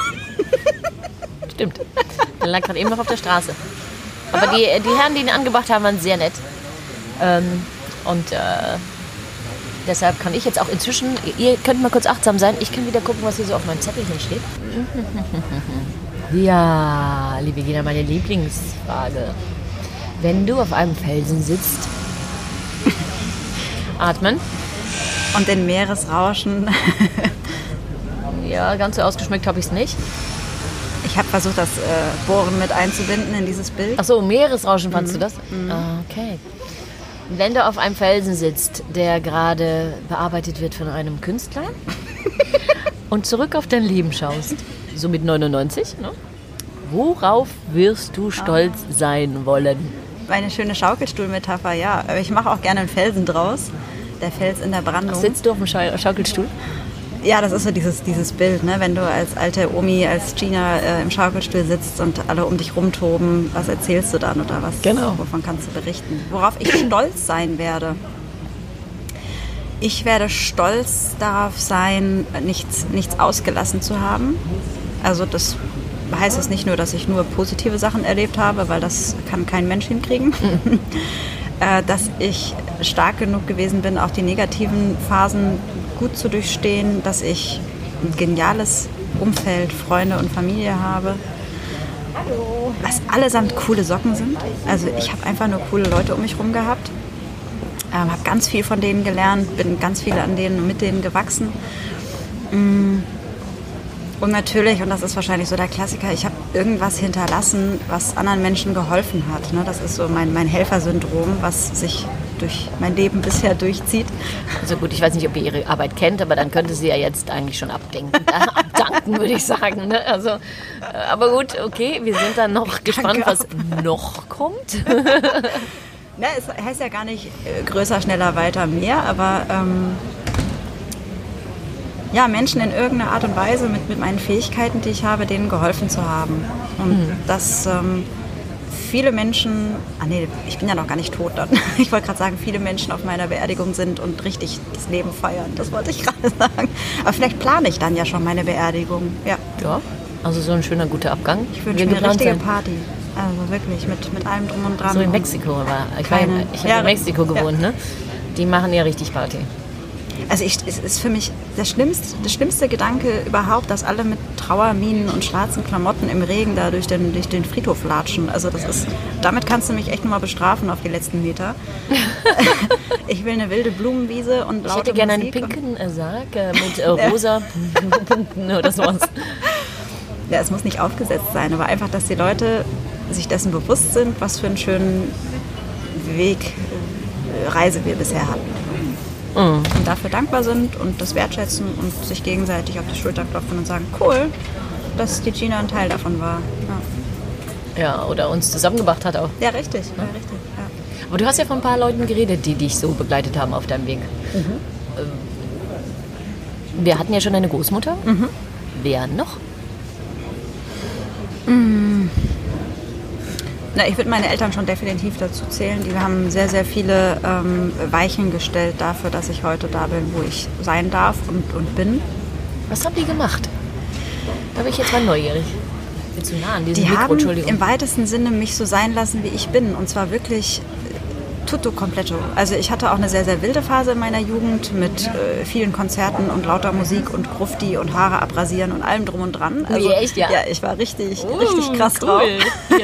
*laughs* Stimmt. Der lag gerade eben noch auf der Straße. Aber die, die Herren, die ihn angebracht haben, waren sehr nett. Ähm, und äh, Deshalb kann ich jetzt auch inzwischen, ihr könnt mal kurz achtsam sein, ich kann wieder gucken, was hier so auf meinem Zettelchen steht. *laughs* Ja, liebe Gina, meine Lieblingsfrage. Wenn du auf einem Felsen sitzt, *laughs* atmen. Und den Meeresrauschen. *laughs* ja, ganz so ausgeschmückt habe ich es nicht. Ich habe versucht, das äh, Bohren mit einzubinden in dieses Bild. Ach so, Meeresrauschen fandst mhm. du das? Mhm. Ah, okay. Wenn du auf einem Felsen sitzt, der gerade bearbeitet wird von einem Künstler *laughs* und zurück auf dein Leben schaust, so mit 99, ne? worauf wirst du stolz ah. sein wollen? Eine schöne Schaukelstuhlmetapher, ja. Aber ich mache auch gerne einen Felsen draus. Der Fels in der Brandung. Sitzt du auf dem Schaukelstuhl? Ja, das ist so dieses, dieses Bild, ne? wenn du als alte Omi, als Gina äh, im Schaukelstuhl sitzt und alle um dich rumtoben, was erzählst du dann oder was? Genau. Wovon kannst du berichten? Worauf ich stolz sein werde. Ich werde stolz darauf sein, nichts, nichts ausgelassen zu haben. Also das heißt es nicht nur, dass ich nur positive Sachen erlebt habe, weil das kann kein Mensch hinkriegen. *laughs* äh, dass ich stark genug gewesen bin, auch die negativen Phasen gut zu durchstehen, dass ich ein geniales Umfeld, Freunde und Familie habe. Was allesamt coole Socken sind. Also ich habe einfach nur coole Leute um mich herum gehabt. Ähm, habe ganz viel von denen gelernt, bin ganz viele an denen und mit denen gewachsen. Mm. Und natürlich, und das ist wahrscheinlich so der Klassiker, ich habe irgendwas hinterlassen, was anderen Menschen geholfen hat. Ne? Das ist so mein, mein Helfersyndrom, was sich durch mein Leben bisher durchzieht. Also gut, ich weiß nicht, ob ihr ihre Arbeit kennt, aber dann könnte sie ja jetzt eigentlich schon abdenken, *laughs* abdanken, würde ich sagen. Ne? Also, äh, aber gut, okay, wir sind dann noch gespannt, was noch kommt. *laughs* Na, es heißt ja gar nicht äh, größer, schneller, weiter, mehr, aber ähm, ja, Menschen in irgendeiner Art und Weise mit, mit meinen Fähigkeiten, die ich habe, denen geholfen zu haben. Und mhm. das ähm, viele Menschen, ah nee, ich bin ja noch gar nicht tot dann. *laughs* Ich wollte gerade sagen, viele Menschen auf meiner Beerdigung sind und richtig das Leben feiern. Das wollte ich gerade *laughs* sagen. Aber vielleicht plane ich dann ja schon meine Beerdigung. Ja. Ja, also so ein schöner guter Abgang. Ich wünsche mir eine richtige Party. Also wirklich, mit, mit allem drum und dran. So in Mexiko war. Ich, war in, ich habe ja, in Mexiko gewohnt, ja. ne? Die machen ja richtig Party. Also ich, es ist für mich der schlimmste, der schlimmste Gedanke überhaupt, dass alle mit Trauerminen und schwarzen Klamotten im Regen da durch den, durch den Friedhof latschen. Also das ist, damit kannst du mich echt nur mal bestrafen auf die letzten Meter. *laughs* ich will eine wilde Blumenwiese und laute Ich hätte gerne einen pinken äh, Sarg äh, mit äh, rosa Punkten *laughs* oder sowas. Ja, es muss nicht aufgesetzt sein, aber einfach, dass die Leute sich dessen bewusst sind, was für einen schönen Weg, äh, Reise wir bisher hatten. Mhm. Und dafür dankbar sind und das wertschätzen und sich gegenseitig auf die Schulter klopfen und sagen, cool, dass die Gina ein Teil davon war. Ja, ja oder uns zusammengebracht hat auch. Ja, richtig. Ja. richtig ja. Aber du hast ja von ein paar Leuten geredet, die dich so begleitet haben auf deinem Weg. Mhm. Ähm, wir hatten ja schon eine Großmutter. Mhm. Wer noch? Mhm. Na, ich würde meine Eltern schon definitiv dazu zählen. Die haben sehr, sehr viele ähm, Weichen gestellt dafür, dass ich heute da bin, wo ich sein darf und, und bin. Was haben die gemacht? Da bin ich jetzt mal neugierig. Bin zu nah an diesem die Mikro, haben im weitesten Sinne mich so sein lassen, wie ich bin. Und zwar wirklich äh, tutto completo. Also ich hatte auch eine sehr, sehr wilde Phase in meiner Jugend mit äh, vielen Konzerten und lauter Musik und Grufti und Haare abrasieren und allem drum und dran. Also, Ui, echt, ja? Ja, ich war richtig, uh, richtig krass cool. drauf. *laughs*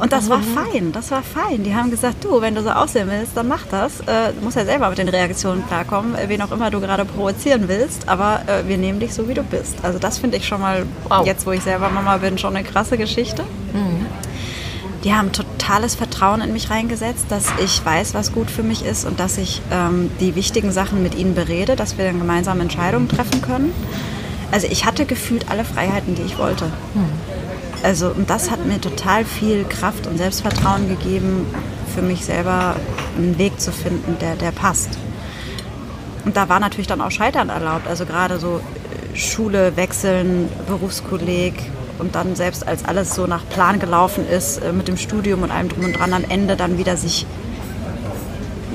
Und das war fein, das war fein. Die haben gesagt, du, wenn du so aussehen willst, dann mach das. Äh, du musst ja selber mit den Reaktionen klarkommen, äh, wen auch immer du gerade provozieren willst, aber äh, wir nehmen dich so, wie du bist. Also das finde ich schon mal, wow. jetzt wo ich selber Mama bin, schon eine krasse Geschichte. Mhm. Die haben totales Vertrauen in mich reingesetzt, dass ich weiß, was gut für mich ist und dass ich ähm, die wichtigen Sachen mit ihnen berede, dass wir dann gemeinsam Entscheidungen treffen können. Also ich hatte gefühlt alle Freiheiten, die ich wollte. Mhm. Also, und das hat mir total viel Kraft und Selbstvertrauen gegeben, für mich selber einen Weg zu finden, der, der passt. Und da war natürlich dann auch Scheitern erlaubt. Also gerade so äh, Schule wechseln, Berufskolleg und dann selbst als alles so nach Plan gelaufen ist äh, mit dem Studium und allem drum und dran, am Ende dann wieder sich,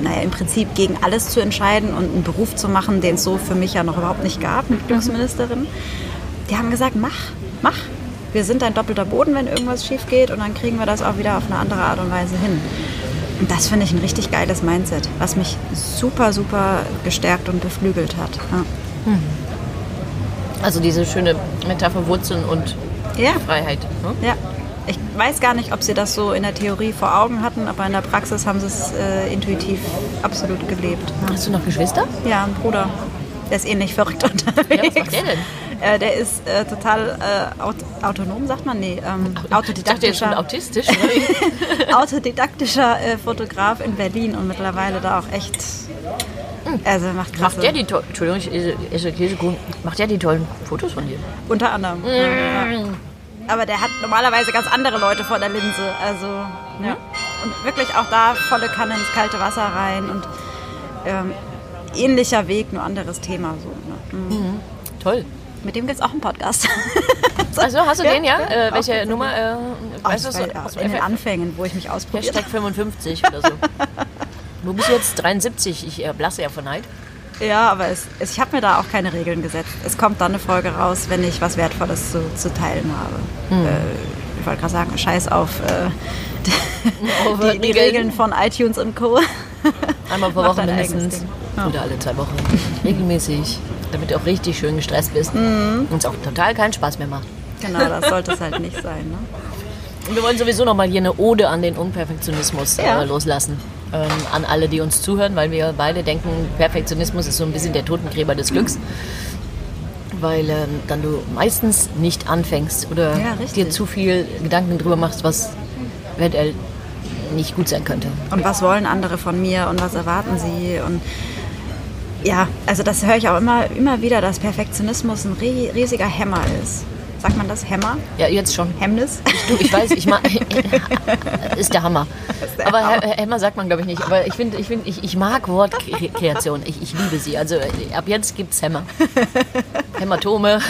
naja, im Prinzip gegen alles zu entscheiden und einen Beruf zu machen, den es so für mich ja noch überhaupt nicht gab mit Glücksministerin. Die haben gesagt, mach, mach, wir sind ein doppelter Boden, wenn irgendwas schief geht und dann kriegen wir das auch wieder auf eine andere Art und Weise hin. Und das finde ich ein richtig geiles Mindset, was mich super, super gestärkt und beflügelt hat. Ja. Hm. Also diese schöne Metapher Wurzeln und Ja. Freiheit. Ne? Ja. Ich weiß gar nicht, ob sie das so in der Theorie vor Augen hatten, aber in der Praxis haben sie es äh, intuitiv absolut gelebt. Hast du noch Geschwister? Ja, ein Bruder. Der ist ähnlich verrückt unterwegs. Ja, was macht der denn? Äh, der ist äh, total äh, aut autonom, sagt man? Nee, ähm, Ich dachte schon autodidaktischer, autistisch. *laughs* autodidaktischer äh, Fotograf in Berlin und mittlerweile da auch echt. Also macht krasse. macht der die to Entschuldigung, ich esse, Käsekuchen. Macht der die tollen Fotos von dir? Unter anderem. Ja. Aber der hat normalerweise ganz andere Leute vor der Linse. Also, ja. Und wirklich auch da volle Kanne ins kalte Wasser rein und ähm, ähnlicher Weg, nur anderes Thema. So, ne? mhm. Toll. Mit dem gibt es auch einen Podcast. *laughs* Also hast du den, ja? Äh, welche. Nummer? Äh, weißt du, in den Anfängen, wo ich mich ausprobiert Hashtag 55 oder so. *laughs* Du bist jetzt 73, ich erblasse ja von Neid. Ja, aber es, es, ich habe mir da auch keine Regeln gesetzt. Es kommt dann eine Folge raus, wenn ich was Wertvolles zu, zu teilen habe. Äh, ich wollte gerade sagen, scheiß auf äh, *laughs* die, die, Regeln von iTunes und Co. Einmal pro Woche mindestens. Ja. Oder alle zwei Wochen. Regelmäßig. Damit du auch richtig schön gestresst bist. Mhm. Und es auch total keinen Spaß mehr macht. Genau, das sollte es halt nicht sein. Ne? Und wir wollen sowieso nochmal hier eine Ode an den Unperfektionismus Ja. äh, loslassen. Ähm, an alle, die uns zuhören, weil wir beide denken, Perfektionismus ist so ein bisschen der Totengräber des Glücks. Weil ähm, dann du meistens nicht anfängst oder Ja, dir zu viel Gedanken drüber machst, was eventuell nicht gut sein könnte. Und was wollen andere von mir und was erwarten sie? Und ja, also das höre ich auch immer, immer wieder, dass Perfektionismus ein rie- riesiger Hämmer ist. Sagt man das? Hämmer? Ja, jetzt schon. Hemmnis? Du, ich weiß, ich mag. *laughs* ist der Hammer. der aber Hammer. Emmer sagt man, glaube ich, nicht. Aber ich finde, ich, find, ich, ich mag Wortkreation. Ich, ich liebe sie. Also äh, ab jetzt gibt es Hämmer. *laughs* Hämatome.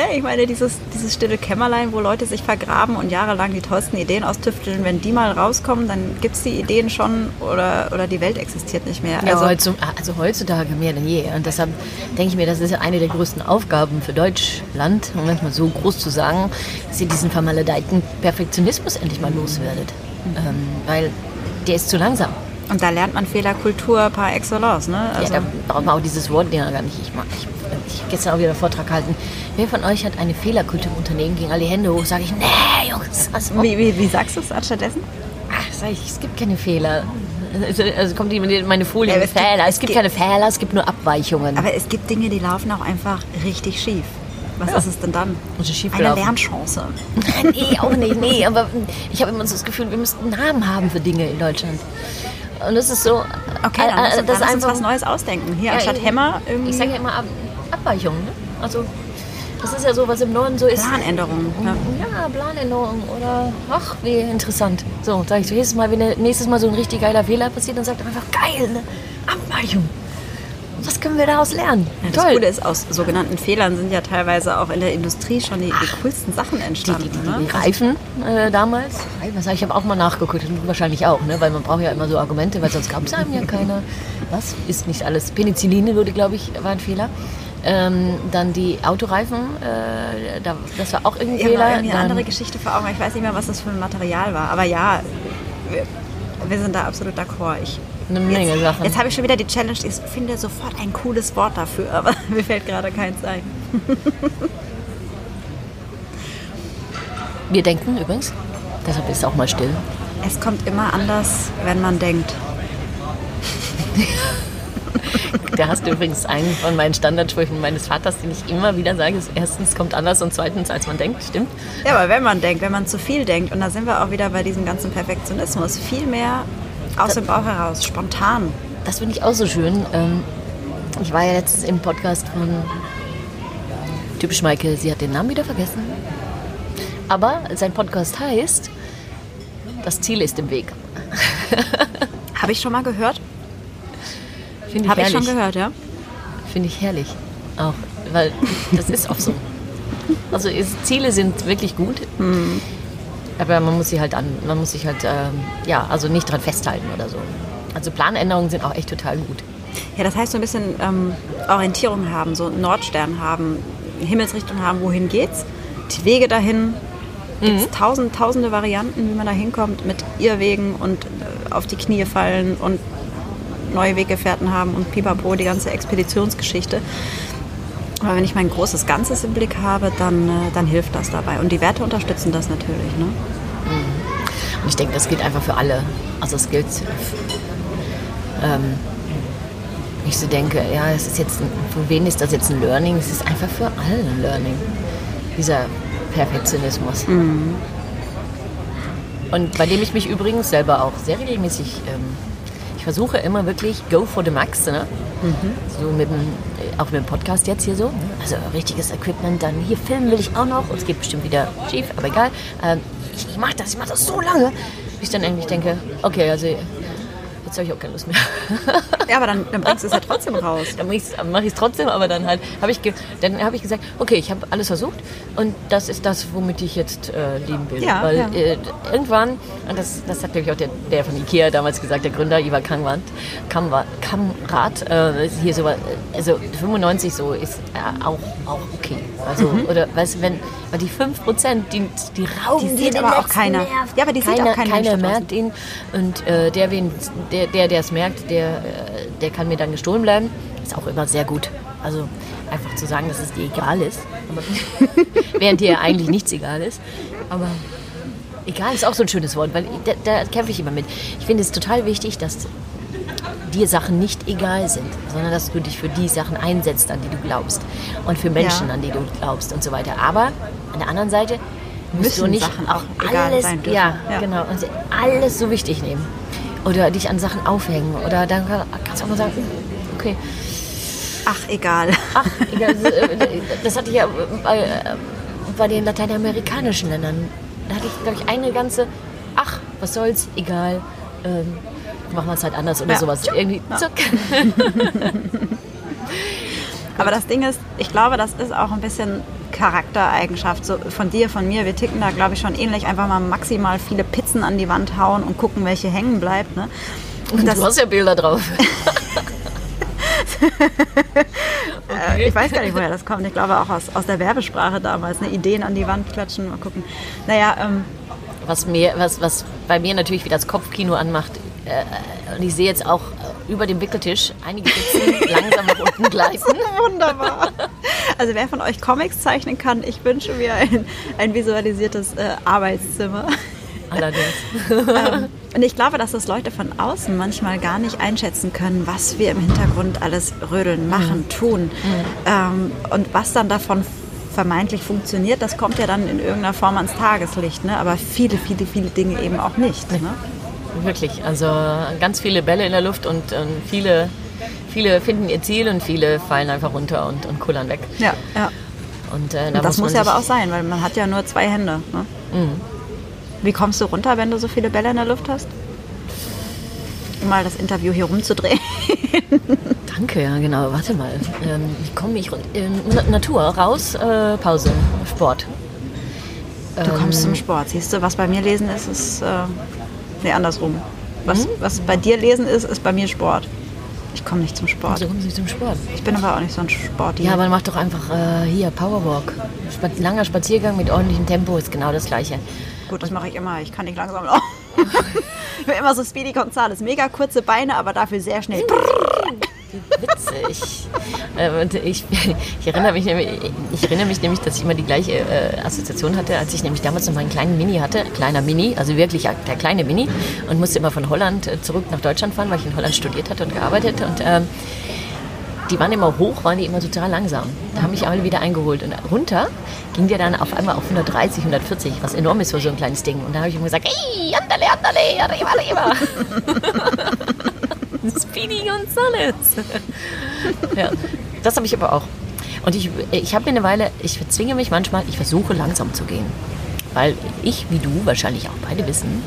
Ne, ich meine, dieses, dieses stille Kämmerlein, wo Leute sich vergraben und jahrelang die tollsten Ideen austüfteln, wenn die mal rauskommen, dann gibt es die Ideen schon oder, oder die Welt existiert nicht mehr. Ja, also, heutzu- also heutzutage mehr denn je. Und deshalb denke ich mir, das ist ja eine der größten Aufgaben für Deutschland, um es mal so groß zu sagen, dass ihr diesen vermaledeiten Perfektionismus endlich mal loswerdet. Ähm, weil der ist zu langsam. Und da lernt man Fehlerkultur par excellence. Ne? Also, ja, da braucht man auch dieses Wort ja gar nicht. Ich mag, ich, ich gestern auch wieder einen Vortrag gehalten. Wer von euch hat eine Fehlerkultur im Unternehmen? Gegen alle Hände hoch, sage ich, nee, Jungs, also, wie, wie, wie sagst du es anstattdessen? ach, sag ich, es gibt keine Fehler. Also, also kommt die, meine Folie Ja, es gibt- Fehler. Es es gibt gibt- keine Fehler, es gibt nur Abweichungen. Aber es gibt Dinge, die laufen auch einfach richtig schief. Was Ja. ist es denn dann? Eine. Lernchance. *laughs* nee, auch nicht, nee, aber ich habe immer so das Gefühl, wir müssten einen Namen haben für Dinge in Deutschland. Und das ist so. Okay, dann äh, äh, dann lass uns einfach- was Neues ausdenken. Hier Ja, anstatt ich- Hämmer irgendwie Ich sage ja immer Ab Abweichungen, ne? Also, das ist ja so, was im Norden so ist. Planänderungen. Ja. Ja, Planänderung oder ach, wie interessant. So, sag ich so, nächstes Mal, wenn nächstes Mal so ein richtig geiler Fehler passiert, dann sagt er einfach geil, ne? Abweichung. Was können wir daraus lernen? Das Coole ist, aus sogenannten Fehlern sind ja teilweise auch in der Industrie schon die, die coolsten Sachen Die, entstanden. die, die, ne? die Reifen äh, damals, ich habe auch mal nachgeguckt, wahrscheinlich auch, ne? weil man braucht ja immer so Argumente, weil sonst gab es einem ja keiner. Was? Ist nicht alles. Penicilline wurde, glaube ich, war ein Fehler. Ähm, dann die Autoreifen, äh, da, das war auch habe Fehler. irgendwie eine Dann- andere Geschichte vor Augen. Ich weiß nicht mehr, was das für ein Material war. Aber ja, wir, wir sind da absolut d'accord. Ich, Eine Menge jetzt, Sachen. Jetzt habe ich schon wieder die Challenge. Ich finde sofort ein cooles Wort dafür, *laughs* aber mir fällt gerade keins ein. Wir denken übrigens, deshalb ist auch mal still. Es kommt immer anders, wenn man denkt. Da hast du übrigens einen von meinen Standardsprüchen meines Vaters, den ich immer wieder sage. Ist erstens kommt anders und zweitens als man denkt, stimmt. Ja, aber wenn man denkt, wenn man zu viel denkt, und da sind wir auch wieder bei diesem ganzen Perfektionismus, viel mehr aus dem Bauch heraus, spontan. Das finde ich auch so schön. Ähm, Ich war ja letztens im Podcast von Typisch Maike, sie hat den Namen wieder vergessen. Aber sein Podcast heißt Das Ziel ist im Weg. *laughs* Habe ich schon mal gehört? Finde ich Habe ich schon gehört, ja. Finde ich herrlich. Auch, weil das ist auch so. *laughs* Also Ziele sind wirklich gut. Aber man muss sie halt an, man muss sich halt, ähm, ja, also nicht dran festhalten oder so. Also Planänderungen sind auch echt total gut. Ja, das heißt so ein bisschen ähm, Orientierung haben, so einen Nordstern haben, Himmelsrichtung haben, wohin geht's. Die Wege dahin gibt es tausend, tausende Varianten, wie man da hinkommt, mit Irrwegen und äh, auf die Knie fallen und neue Weggefährten haben und pipapo, die ganze Expeditionsgeschichte. Aber wenn ich mein großes Ganzes im Blick habe, dann, äh, dann hilft das dabei. Und die Werte unterstützen das natürlich. Ne? Und ich denke, das gilt einfach für alle. Also es gilt, ähm, ich so denke, ja, es ist jetzt, für wen ist das jetzt ein Learning? Es ist einfach für alle ein Learning. Dieser Perfektionismus. Mhm. Und bei dem ich mich übrigens selber auch sehr regelmäßig, ähm, ich versuche immer wirklich go for the max, ne? So mit dem, auch mit dem Podcast jetzt hier so. Also richtiges Equipment, dann hier filmen will ich auch noch. Und es geht bestimmt wieder schief, aber egal. Ähm, ich ich mache das, ich mache das so lange, bis ich dann eigentlich denke, okay, also jetzt habe ich auch keine Lust mehr. Ja, aber dann, dann bringst du es ja trotzdem raus. dann mache ich es trotzdem, aber dann halt habe ich, dann habe ich gesagt, okay, ich habe alles versucht und das ist das, womit ich jetzt äh, leben will. Ja, Weil ja. Äh, irgendwann, und das, das hat glaube ich auch der, der von Ikea damals gesagt, der Gründer, Ivar Kamrat, Kamrat, äh, hier so, also 95 so ist äh, auch, auch okay. Also, oder weißt wenn, weil die 5 Prozent, die, die rauben Die sieht aber auch keiner. Nerv. Ja, aber die sieht keiner, auch kein Mensch Keiner draußen. merkt ihn und äh, der, wen, der, der, der es merkt, der, äh, der kann mir dann gestohlen bleiben. Ist auch immer sehr gut. Also einfach zu sagen, dass es dir egal ist, aber, *laughs* während dir eigentlich nichts egal ist. Aber egal ist auch so ein schönes Wort, weil da, da kämpfe ich immer mit. Ich finde es total wichtig, dass dir Sachen nicht egal sind, sondern dass du dich für die Sachen einsetzt, an die du glaubst und für Menschen, Ja. an die du glaubst und so weiter. Aber an der anderen Seite musst du Müssen nicht Sachen auch alles, ja, Ja. genau, und alles so wichtig nehmen oder dich an Sachen aufhängen oder dann kann- kannst du auch mal sagen, okay, Ach, egal. ach, egal, *laughs* das, hatte ich ja bei, äh, bei den lateinamerikanischen Ländern. Da hatte ich, glaube ich, eine ganze, ach, was soll's, egal, ähm, machen wir es halt anders oder Ja. sowas. Irgendwie, zuck. *laughs* Aber das Ding ist, ich glaube, das ist auch ein bisschen Charaktereigenschaft so von dir, von mir. Wir ticken da, glaube ich, schon ähnlich. Einfach mal maximal viele Pizzen an die Wand hauen und gucken, welche hängen bleibt. Ne? Und das, du hast ja Bilder drauf. *laughs* äh, ich weiß gar nicht, woher das kommt. Ich glaube auch aus, aus der Werbesprache damals. Ne? Ideen an die Wand klatschen, mal gucken. Naja, ähm, was, mir, was, was bei mir natürlich wieder das Kopfkino anmacht. Äh, und ich sehe jetzt auch äh, über dem Wickeltisch einige Pizzen *laughs* langsam nach unten gleiten. Wunderbar. Also wer von euch Comics zeichnen kann, ich wünsche mir ein, ein visualisiertes äh, Arbeitszimmer. Allerdings. ähm, und ich glaube, dass das Leute von außen manchmal gar nicht einschätzen können, was wir im Hintergrund alles rödeln, machen, tun. Ähm, und was dann davon vermeintlich funktioniert, das kommt ja dann in irgendeiner Form ans Tageslicht. Ne? Aber viele, viele, viele Dinge eben auch nicht. Ne? Wirklich. Also ganz viele Bälle in der Luft und, und viele, viele finden ihr Ziel und viele fallen einfach runter und, und kullern weg. Ja, ja. Und, äh, da Und das man muss ja aber auch sein, weil man hat ja nur zwei Hände. Ne? Wie kommst du runter, wenn du so viele Bälle in der Luft hast? Um mal das Interview hier rumzudrehen. *laughs* Danke, ja genau. Warte mal. Ähm, wie komme ich run- ähm, Na Natur, raus, äh, Pause, Sport. Du kommst zum Sport. Siehst du, was bei mir lesen ist, ist. Äh, nee, andersrum. Was, was bei dir lesen ist, ist bei mir Sport. Ich komme nicht zum Sport. So kommen Sie zum Sport. Ich bin aber auch nicht so ein Sport. Ja, aber mach doch einfach äh, hier Powerwalk. Spa langer Spaziergang mit ordentlichem Tempo ist genau das gleiche. Gut, das mache ich immer. Ich kann nicht langsam laufen. *laughs* ich bin immer so Speedy Gonzales. Mega kurze Beine, aber dafür sehr schnell. *laughs* Witzig. äh, und ich, ich, erinnere mich nämlich, ich erinnere mich nämlich, dass ich immer die gleiche äh, Assoziation hatte, als ich nämlich damals noch meinen kleinen Mini hatte. Kleiner Mini, also wirklich der kleine Mini. Und musste immer von Holland äh, zurück nach Deutschland fahren, weil ich in Holland studiert hatte und gearbeitet. Und ähm, die waren immer hoch, waren die immer total langsam. Da haben mich alle wieder eingeholt. Und runter ging der dann auf einmal auf 130, 140, was enorm ist für so ein kleines Ding. Und da habe ich immer gesagt, ey, andale, andale, arriba, arriba. *laughs* *laughs* Speedy Gonzales. *laughs* ja, das habe ich aber auch. Und ich, ich habe mir eine Weile, ich zwinge mich manchmal, ich versuche langsam zu gehen. Weil ich, wie du, wahrscheinlich auch beide wissen,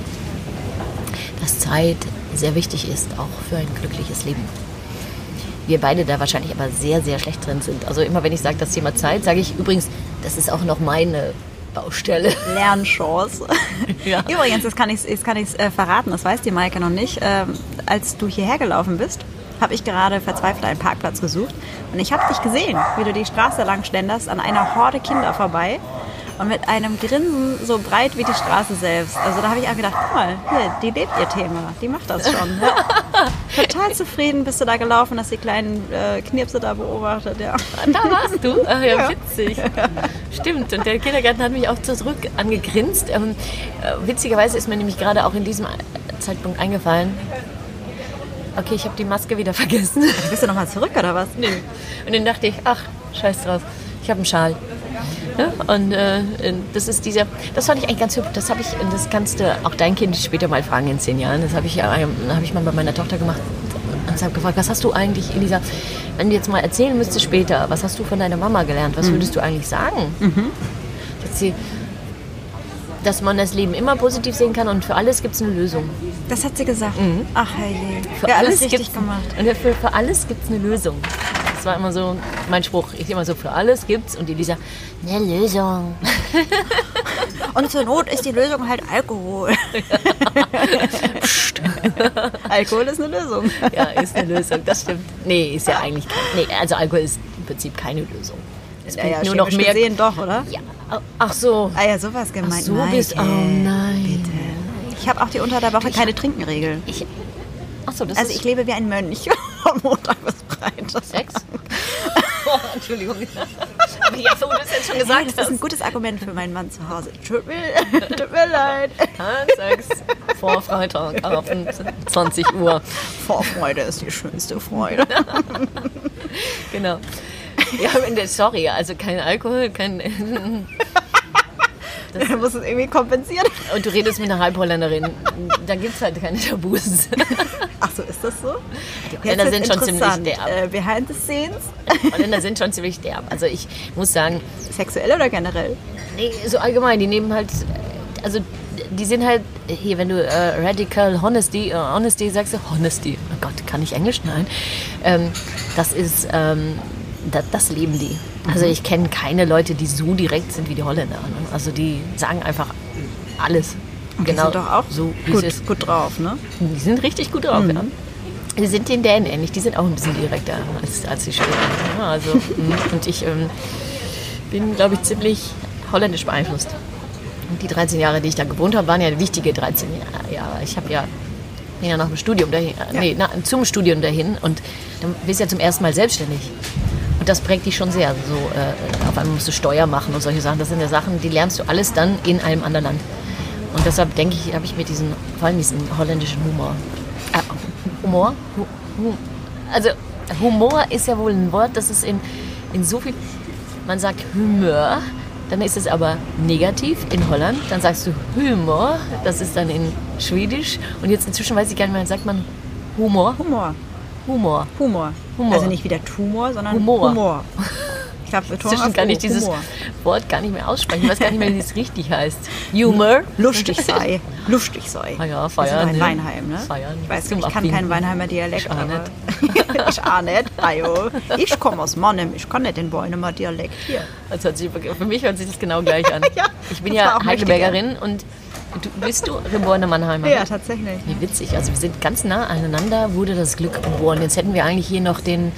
dass Zeit sehr wichtig ist, auch für ein glückliches Leben. Wir beide da wahrscheinlich aber sehr, sehr schlecht drin sind. Also immer wenn ich sage das Thema Zeit, sage ich übrigens, das ist auch noch meine Baustelle. Lernchance. *laughs* Ja. Übrigens, das kann ich, kann ich äh, verraten, das weiß die Maike noch nicht. Ähm, als du hierher gelaufen bist, habe ich gerade verzweifelt einen Parkplatz gesucht. Und ich habe dich gesehen, wie du die Straße lang schlenderst, an einer Horde Kinder vorbei. Und mit einem Grinsen so breit wie die Straße selbst. Also da habe ich auch gedacht, guck mal, hier, die lebt ihr Thema, die macht das schon. Ja. *laughs* Total zufrieden bist du da gelaufen, hast die kleinen äh, Knirpse da beobachtet. Ja. Da warst du? Ach ja, witzig. *laughs* Stimmt, und der Kindergarten hat mich auch zurück angegrinst. Ähm, äh, witzigerweise ist mir nämlich gerade auch in diesem Zeitpunkt eingefallen, okay, ich habe die Maske wieder *laughs* vergessen. Bist du nochmal zurück oder was? Nee. Und dann dachte ich, ach, scheiß drauf, ich habe einen Schal. Ja, und äh, das ist dieser, das fand ich eigentlich ganz hübsch. Das habe ich, das kannst du auch dein Kind später mal fragen in zehn Jahren. Das habe ich ja, habe ich mal bei meiner Tochter gemacht und habe gefragt, was hast du eigentlich in dieser, wenn du jetzt mal erzählen müsstest später, was hast du von deiner Mama gelernt? Was mhm. würdest du eigentlich sagen? Mhm. Sie, dass man das Leben immer positiv sehen kann und für alles gibt es eine Lösung. Das hat sie gesagt. Mhm. Ach herrje. Für ja, alles richtig gemacht. Und für, für alles gibt es eine Lösung. Das war immer so mein Spruch. Ich immer so, für alles gibt's. Und Elisa, eine Lösung. *laughs* Und zur Not ist die Lösung halt Alkohol. *laughs* Alkohol ist eine Lösung. *laughs* Ja, ist eine Lösung. Das stimmt. Nee, ist ja eigentlich kein, Nee, also Alkohol ist im Prinzip keine Lösung. Es ja, ja, nur noch mehr. Gesehen doch, oder? Ja. Ach so. Ah ja, sowas gemeint. Ach so bist, oh nein. Bitte. Ich habe auch die unter der Woche ich keine Trinkenregel. Ich, ach so, das also ich lebe wie ein Mönch von Montag bis Freitag. Sex? oh, Entschuldigung. Aber ja, so, das jetzt schon gesagt hey, Das ist ein gutes Argument für meinen Mann zu Hause. Tut mir, *laughs* tut mir leid. Sex vor Freitag ab 20 Uhr. Vorfreude ist die schönste Freude. *laughs* genau. Ja, sorry, also kein Alkohol, kein. *laughs* Das da *laughs* muss es irgendwie kompensieren. Und du redest mit einer Halbholländerin. Da gibt es halt keine Tabus. Ach so, ist das so? Die Holländer sind schon ziemlich derb. Äh, behind the scenes? Die Holländer sind schon ziemlich derb. Also ich muss sagen... Sexuell oder generell? Nee, so allgemein. Die nehmen halt... Also die sind halt... Hier, wenn du äh, Radical Honesty, äh, Honesty sagst, du Honesty. Oh Gott, kann ich Englisch? Nein. Ähm, das ist... Ähm, das, das leben die. Also ich kenne keine Leute, die so direkt sind wie die Holländer. Ne? Also die sagen einfach alles. Und genau. Die sind doch auch so gut, gut drauf, ne? Die sind richtig gut drauf, mhm. ja. Die sind den Dänen ähnlich, die sind auch ein bisschen direkter als, als die Schweden. Ja, also, *laughs* mhm. und ich ähm, bin, glaube ich, ziemlich holländisch beeinflusst. Und die 13 Jahre, die ich da gewohnt habe, waren ja wichtige 13 Jahre. Ich habe ja, bin ja nach dem Studium dahin, ja. nee, na, zum Studium dahin und dann bist du ja zum ersten Mal selbstständig. Und das prägt dich schon sehr. So, äh, auf einmal musst du Steuer machen und solche Sachen. Das sind ja Sachen, die lernst du alles dann in einem anderen Land. Und deshalb denke ich, habe ich mit diesem, vor allem diesen holländischen Humor. Äh, Humor? also Humor ist ja wohl ein Wort, das ist in, in so viel. Man sagt Humor, dann ist es aber negativ in Holland. Dann sagst du Humor, das ist dann in Schwedisch. Und jetzt inzwischen weiß ich gar nicht mehr, sagt man Humor? Humor. Humor. Humor. Humor. Also nicht wieder Tumor, sondern Humor. Humor. *laughs* Ich glaube, Inzwischen kann ich dieses Humor. Wort gar nicht mehr aussprechen. Ich weiß gar nicht mehr, wie es richtig heißt. Humor. Lustig sei. Lustig sei. Ah ja, feiern. Das ist ein Weinheim, ne? Feiern. Ich weiß nicht, ich kann keinen Weinheimer Dialekt. Ich auch nicht. *laughs* *laughs* ich auch nicht. Ajo. Ich komme aus Mannem. Ich kann nicht den Beunemer Dialekt hier. Also für mich hört sich das genau gleich an. ja, ich bin ja Heidelbergerin und Du, bist du geborene Mannheimer? Ja, tatsächlich. Wie witzig. Also wir sind ganz nah aneinander, wurde das Glück geboren. Jetzt hätten wir eigentlich hier noch den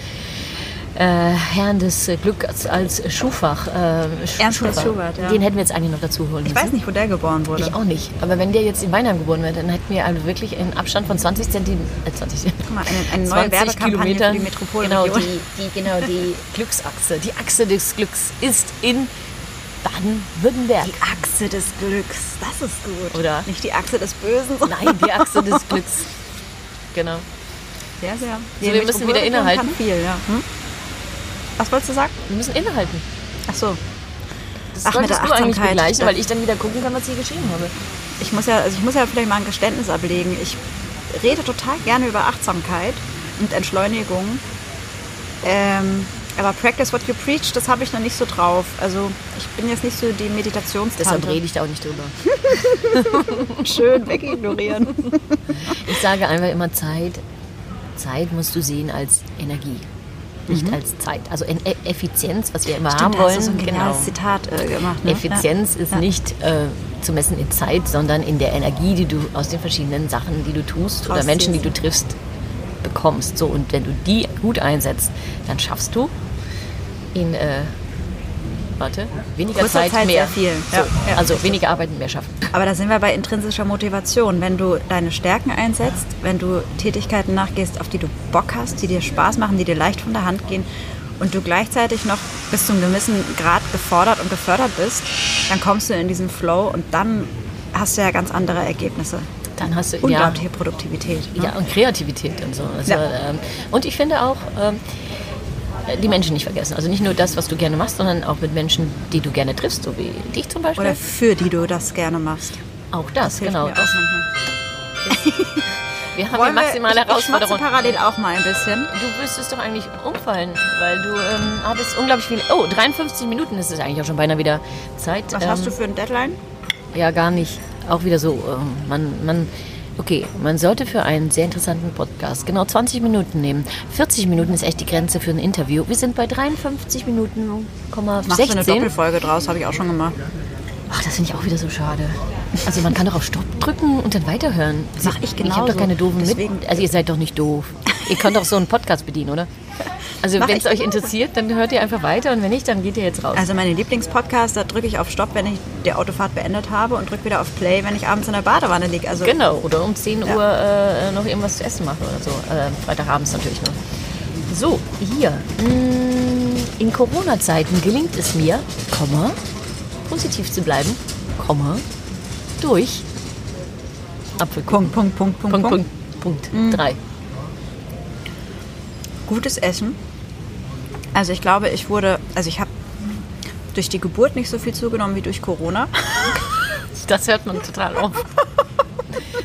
äh, Herrn des Glücks als Schufach. Äh, Ernst Schubert, ja. Den hätten wir jetzt eigentlich noch dazu holen müssen. Ich weiß nicht, wo der geboren wurde. Ich auch nicht. Aber wenn der jetzt in Weinheim geboren wird, dann hätten wir also wirklich einen Abstand von 20 Zentimeter. Äh, 20 Guck mal, eine, eine neue Werbekampagne für die Metropole. Genau, die, die, genau, die Glücksachse. Die Achse des Glücks ist in Baden-Württemberg. Die Achse des Glücks, das ist gut. Oder? Nicht die Achse des Bösen. Nein, die Achse des *laughs* Glücks. Genau. Sehr, sehr. So, wir müssen wieder innehalten. Viel, ja. Hm? Was wolltest du sagen? Wir müssen innehalten. Ach so. Das Ach, mit der Achtsamkeit. Begleichen, weil ich dann wieder gucken kann, was ich geschrieben habe. Ich muss ja, also ich muss ja vielleicht mal ein Geständnis ablegen. Ich rede total gerne über Achtsamkeit und Entschleunigung. Ähm, aber Practice what you preach, das habe ich noch nicht so drauf. Also ich bin jetzt nicht so die Meditationstante. Deshalb rede ich da auch nicht drüber. *laughs* Schön wegignorieren. Ich sage einfach immer Zeit. Zeit musst du sehen als Energie. Nicht mhm. als Zeit. Also e Effizienz, was wir immer Stimmt, haben wollen. Hast du so ein genau. Zitat äh, gemacht. Ne? Effizienz ja. ist ja. nicht äh, zu messen in Zeit, sondern in der Energie, die du aus den verschiedenen Sachen, die du tust oder Menschen, die du triffst, bekommst. So, und wenn du die gut einsetzt, dann schaffst du in äh, warte, weniger Kurzer Zeit, Zeit mehr. viel. So, Ja, ja. also weniger arbeiten, mehr schaffen. Aber da sind wir bei intrinsischer Motivation. Wenn du deine Stärken einsetzt, wenn du Tätigkeiten nachgehst, auf die du Bock hast, die dir Spaß machen, die dir leicht von der Hand gehen und du gleichzeitig noch bis zu einem gewissen Grad gefordert und gefördert bist, dann kommst du in diesen Flow und dann hast du ja ganz andere Ergebnisse. Dann hast du ja, Unglaubliche Produktivität. Ne? ja und Kreativität und so. Also, Ja. ähm, und ich finde auch ähm, die Menschen nicht vergessen. Also nicht nur das, was du gerne machst, sondern auch mit Menschen, die du gerne triffst, so wie dich zum Beispiel. Oder für die du das gerne machst. auch das, hilft genau. Das, *laughs* wir haben Wollen die wir- maximale ich, ich Herausforderung. parallel auch mal ein bisschen. Du müsstest doch eigentlich umfallen, weil du ähm, hattest unglaublich viel. Oh, 53 Minuten ist es eigentlich auch schon beinahe wieder Zeit. Was ähm, hast du für ein Deadline? Ja, gar nicht. Auch wieder so. ähm, Man, man, okay, man sollte für einen sehr interessanten Podcast genau 20 Minuten nehmen. 40 Minuten ist echt die Grenze für ein Interview. Wir sind bei 53 Minuten, Machst du eine 16. Doppelfolge draus, habe ich auch schon gemacht. Ach, das finde ich auch wieder so schade. Also man kann doch auf Stopp drücken und dann weiterhören. Mach ich Ich habe doch keine doofen Deswegen- mit. Also ihr seid doch nicht doof. Ihr könnt doch so einen Podcast bedienen, oder? Also wenn es euch interessiert, dann hört ihr einfach weiter und wenn nicht, dann geht ihr jetzt raus. Also meine Lieblingspodcast, da drücke ich auf Stopp, wenn ich die Autofahrt beendet habe und drücke wieder auf Play, wenn ich abends in der Badewanne liege. Also Genau, oder um 10 Uhr äh, noch irgendwas zu essen mache oder so. Äh, Freitagabends natürlich nur. So, hier. Mm, In Corona-Zeiten gelingt es mir, Komma, positiv zu bleiben, Komma, durch Apfelkuchen. Punkt, Punkt, Punkt, Punkt, Punkt, Punkt. Punkt, Punkt. Drei. Gutes Essen. Also ich glaube, ich wurde, also ich habe durch die Geburt nicht so viel zugenommen wie durch Corona. *laughs* Das hört man total auf.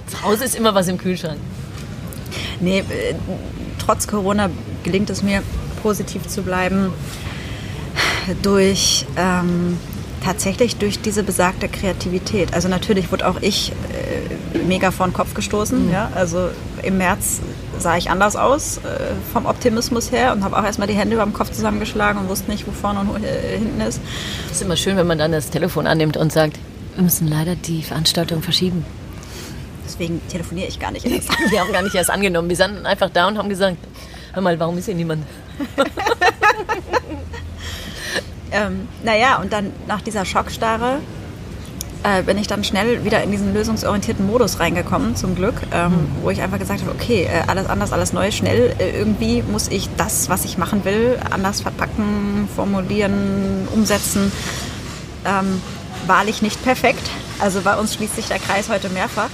Zu Hause ist immer was im Kühlschrank. Nee, äh, trotz Corona gelingt es mir, positiv zu bleiben durch ähm, tatsächlich durch diese besagte Kreativität. Also natürlich wurde auch ich äh, mega vor den Kopf gestoßen. Ja? Also im März sah ich anders aus äh, vom Optimismus her und habe auch erstmal die Hände über dem Kopf zusammengeschlagen und wusste nicht, wo vorne und wo, äh, hinten ist. Es ist immer schön, wenn man dann das Telefon annimmt und sagt, wir müssen leider die Veranstaltung verschieben. Deswegen telefoniere ich gar nicht *laughs* erst. Wir haben gar nicht erst angenommen. Wir standen einfach da und haben gesagt, hör mal, warum ist hier niemand? *laughs* Ähm, naja, und dann nach dieser Schockstarre äh, bin ich dann schnell wieder in diesen lösungsorientierten Modus reingekommen, zum Glück, ähm, wo ich einfach gesagt habe, okay, äh, alles anders, alles neu, schnell, äh, irgendwie muss ich das, was ich machen will, anders verpacken, formulieren, umsetzen. Ähm, wahrlich nicht perfekt, also bei uns schließt sich der Kreis heute mehrfach.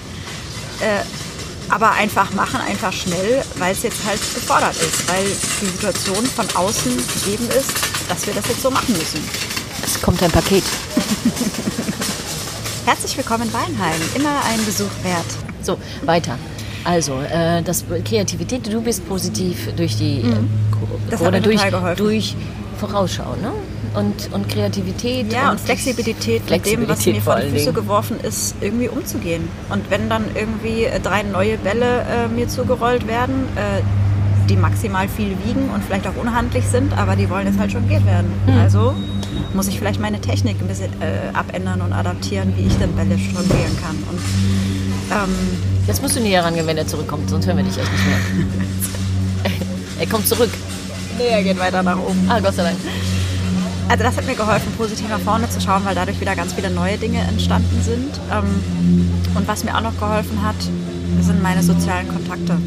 Äh, aber einfach machen, einfach schnell, weil es jetzt halt gefordert ist, weil die Situation von außen gegeben ist, dass wir das jetzt so machen müssen. Es kommt ein Paket. *laughs* Herzlich willkommen in Weinheim, immer ein Besuch wert. So, weiter. Also, äh, das Kreativität, du bist positiv durch die äh, Das hat oder durch, total geholfen. durch Vorausschau, ne? Und, und Kreativität. Ja, und Flexibilität, mit dem, was Flexibilität mir vor die Füße Dingen. geworfen ist, irgendwie umzugehen. Und wenn dann irgendwie äh, drei neue Bälle äh, mir zugerollt werden, äh, die maximal viel wiegen und vielleicht auch unhandlich sind, aber die wollen jetzt halt jongliert werden. Hm. Also muss ich vielleicht meine Technik ein bisschen äh, abändern und adaptieren, wie ich dann Bälle jonglieren kann. Und ähm, Jetzt musst du näher rangehen, wenn er zurückkommt, sonst hören wir dich echt nicht mehr. *laughs* er kommt zurück. Nee, er geht weiter nach oben. Ah, Gott sei Dank. Also das hat mir geholfen, positiv nach vorne zu schauen, weil dadurch wieder ganz viele neue Dinge entstanden sind. Ähm, und was mir auch noch geholfen hat, sind meine sozialen Kontakte.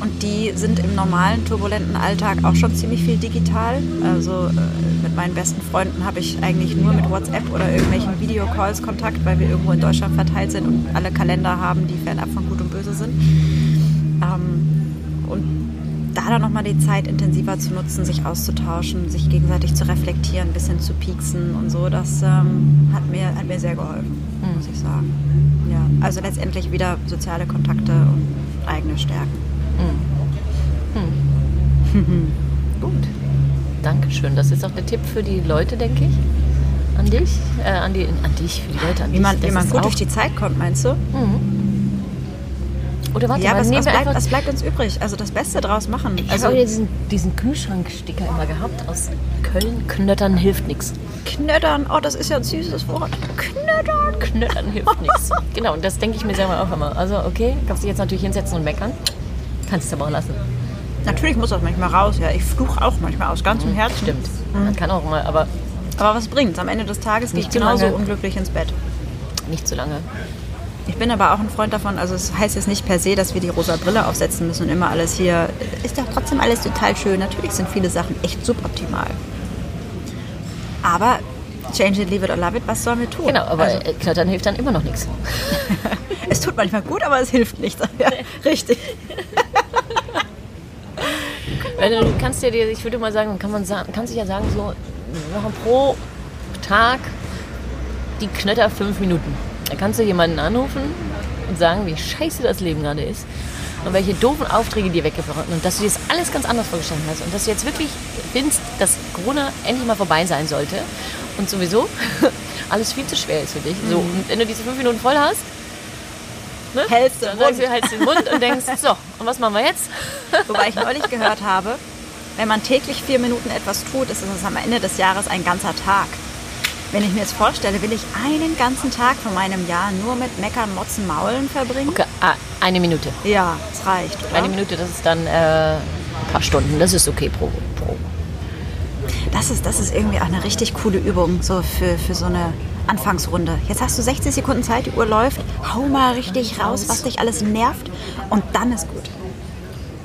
Und die sind im normalen, turbulenten Alltag auch schon ziemlich viel digital. Also äh, mit meinen besten Freunden habe ich eigentlich nur mit WhatsApp oder irgendwelchen Videocalls Kontakt, weil wir irgendwo in Deutschland verteilt sind und alle Kalender haben, die fernab von Gut und Böse sind. Ähm, und da dann nochmal die Zeit intensiver zu nutzen, sich auszutauschen, sich gegenseitig zu reflektieren, ein bisschen zu pieksen und so, das ähm, hat, mir, hat mir sehr geholfen, muss ich sagen. Ja, also letztendlich wieder soziale Kontakte und eigene Stärken. *laughs* Gut. Dankeschön. Das ist auch der Tipp für die Leute, denke ich. An dich? Äh, an, die, an dich, für die Leute, an Wie dich. man, wie man gut durch die Zeit kommt, meinst du? Oder warte ja, mal, was, nehmen was, bleibt, einfach... was bleibt uns übrig? Also das Beste draus machen. Ich Also habe diesen, diesen Kühlschranksticker immer gehabt aus Köln. Knöttern hilft nichts. Knöttern, oh, das ist ja ein süßes Wort. Knöttern. Knöttern hilft nichts. *laughs* Genau, und das denke ich mir selber auch immer. Also, okay, kannst dich jetzt natürlich hinsetzen und meckern. Kannst es aber auch lassen. Natürlich muss das manchmal raus, ja. Ich fluche auch manchmal aus ganzem Herzen. Stimmt. Man kann auch mal, aber Aber was bringt's? Am Ende des Tages gehe ich zu genauso lange. unglücklich ins Bett. Nicht so lange. Ich bin aber auch ein Freund davon, also es heißt jetzt nicht per se, dass wir die rosa Brille aufsetzen müssen und immer alles hier. Ist doch trotzdem alles total schön. Natürlich sind viele Sachen echt suboptimal. Aber change it, leave it or love it, was sollen wir tun? Genau, aber also, Klettern hilft dann immer noch nichts. *laughs* es tut manchmal gut, aber es hilft nicht. *laughs* Ja, richtig. *laughs* Du kannst ja dir, ich würde mal sagen, kann man sagen, kannst du ja sagen, so wir machen pro Tag die Knötter fünf Minuten. Da kannst du jemanden anrufen und sagen, wie scheiße das Leben gerade ist und welche doofen Aufträge dir weggebrochen und dass du dir das alles ganz anders vorgestellt hast und dass du jetzt wirklich findest, dass Corona endlich mal vorbei sein sollte und sowieso *laughs* alles viel zu schwer ist für dich. So, und wenn du diese fünf Minuten voll hast, ne, Hältst du dann den sagst du, hältst den Mund und denkst, *laughs* so, und was machen wir jetzt? Wobei ich neulich *laughs* gehört habe, wenn man täglich vier Minuten etwas tut, ist es am Ende des Jahres ein ganzer Tag. Wenn ich mir jetzt vorstelle, will ich einen ganzen Tag von meinem Jahr nur mit Meckern, Motzen, Maulen verbringen? Okay, ah, eine Minute. Ja, das reicht, oder? Eine Minute, das ist dann äh, ein paar Stunden. Das ist okay pro. pro. Das ist, das ist irgendwie auch eine richtig coole Übung so für, für so eine Anfangsrunde. Jetzt hast du 60 Sekunden Zeit, die Uhr läuft. Hau mal richtig raus, was dich alles nervt und dann ist gut.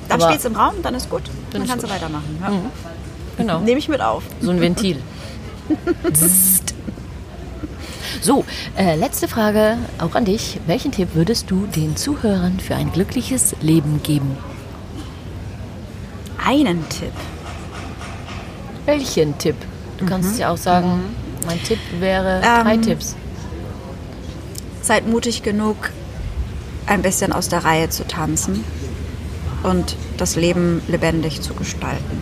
Dann steht es im Raum, dann ist gut. Dann, kannst gut. du weitermachen. Ja. Genau. Nehme ich mit auf. So ein Ventil. So, äh, letzte Frage auch an dich. Welchen Tipp würdest du den Zuhörern für ein glückliches Leben geben? Einen Tipp. Welchen Tipp? Du kannst ja auch sagen, mein Tipp wäre drei Ähm, Tipps. Seid mutig genug, ein bisschen aus der Reihe zu tanzen und das Leben lebendig zu gestalten.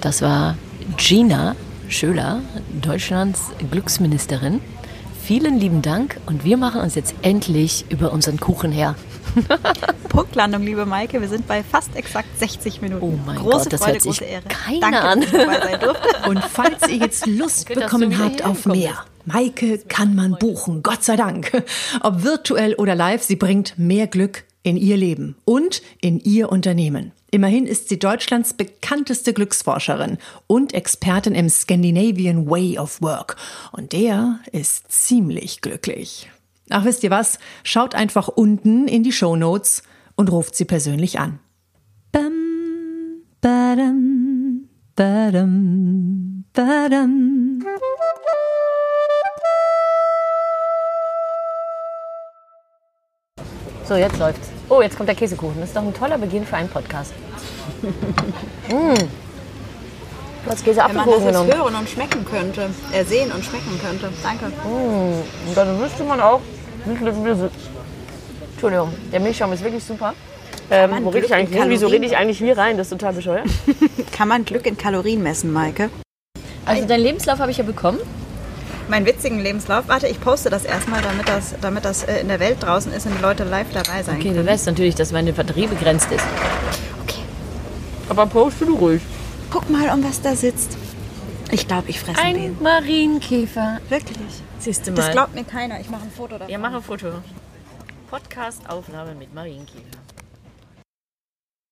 Das war Gina Schöler, Deutschlands Glücksministerin. Vielen lieben Dank und wir machen uns jetzt endlich über unseren Kuchen her. *laughs* Punktlandung, liebe Maike. Wir sind bei fast exakt 60 Minuten. Oh mein große Gott, das Freude, hört sich große Ehre. keiner an. *laughs* Und falls ihr jetzt Lust du bekommen habt auf mehr, Maike kann man buchen, Gott sei Dank. Ob virtuell oder live, sie bringt mehr Glück in ihr Leben und in ihr Unternehmen. Immerhin ist sie Deutschlands bekannteste Glücksforscherin und Expertin im Scandinavian Way of Work. Und der ist ziemlich glücklich. Ach, wisst ihr was? Schaut einfach unten in die Show Notes und ruft sie persönlich an. Bam, badam, badam, badam. So, jetzt läuft's. Oh, jetzt kommt der Käsekuchen. Das ist doch ein toller Beginn für einen Podcast. mm. *laughs* Du hast Wenn man das genommen. hören und schmecken könnte, äh, sehen und schmecken könnte. Danke. Und dann wüsste man auch, wie viele wir sind. Entschuldigung, der Milchschaum ist wirklich super. Ähm, wo rede ich eigentlich hin? Wieso rede ich eigentlich hier rein? Das ist total bescheuert. *laughs* Kann man Glück in Kalorien messen, Maike? Also deinen Lebenslauf habe ich ja bekommen. Meinen witzigen Lebenslauf. Warte, ich poste das erstmal, damit das, damit das äh, in der Welt draußen ist und die Leute live dabei sein Okay, können. du weißt natürlich, dass meine Batterie begrenzt ist. Okay. Aber poste du ruhig. Guck mal, um was da sitzt. Ich glaube, ich fresse Ein den. Marienkäfer. Wirklich. Siehst du Das mal. glaubt mir keiner. Ich mache ein Foto davon. Ja, mach ein Foto. Podcast-Aufnahme mit Marienkäfer.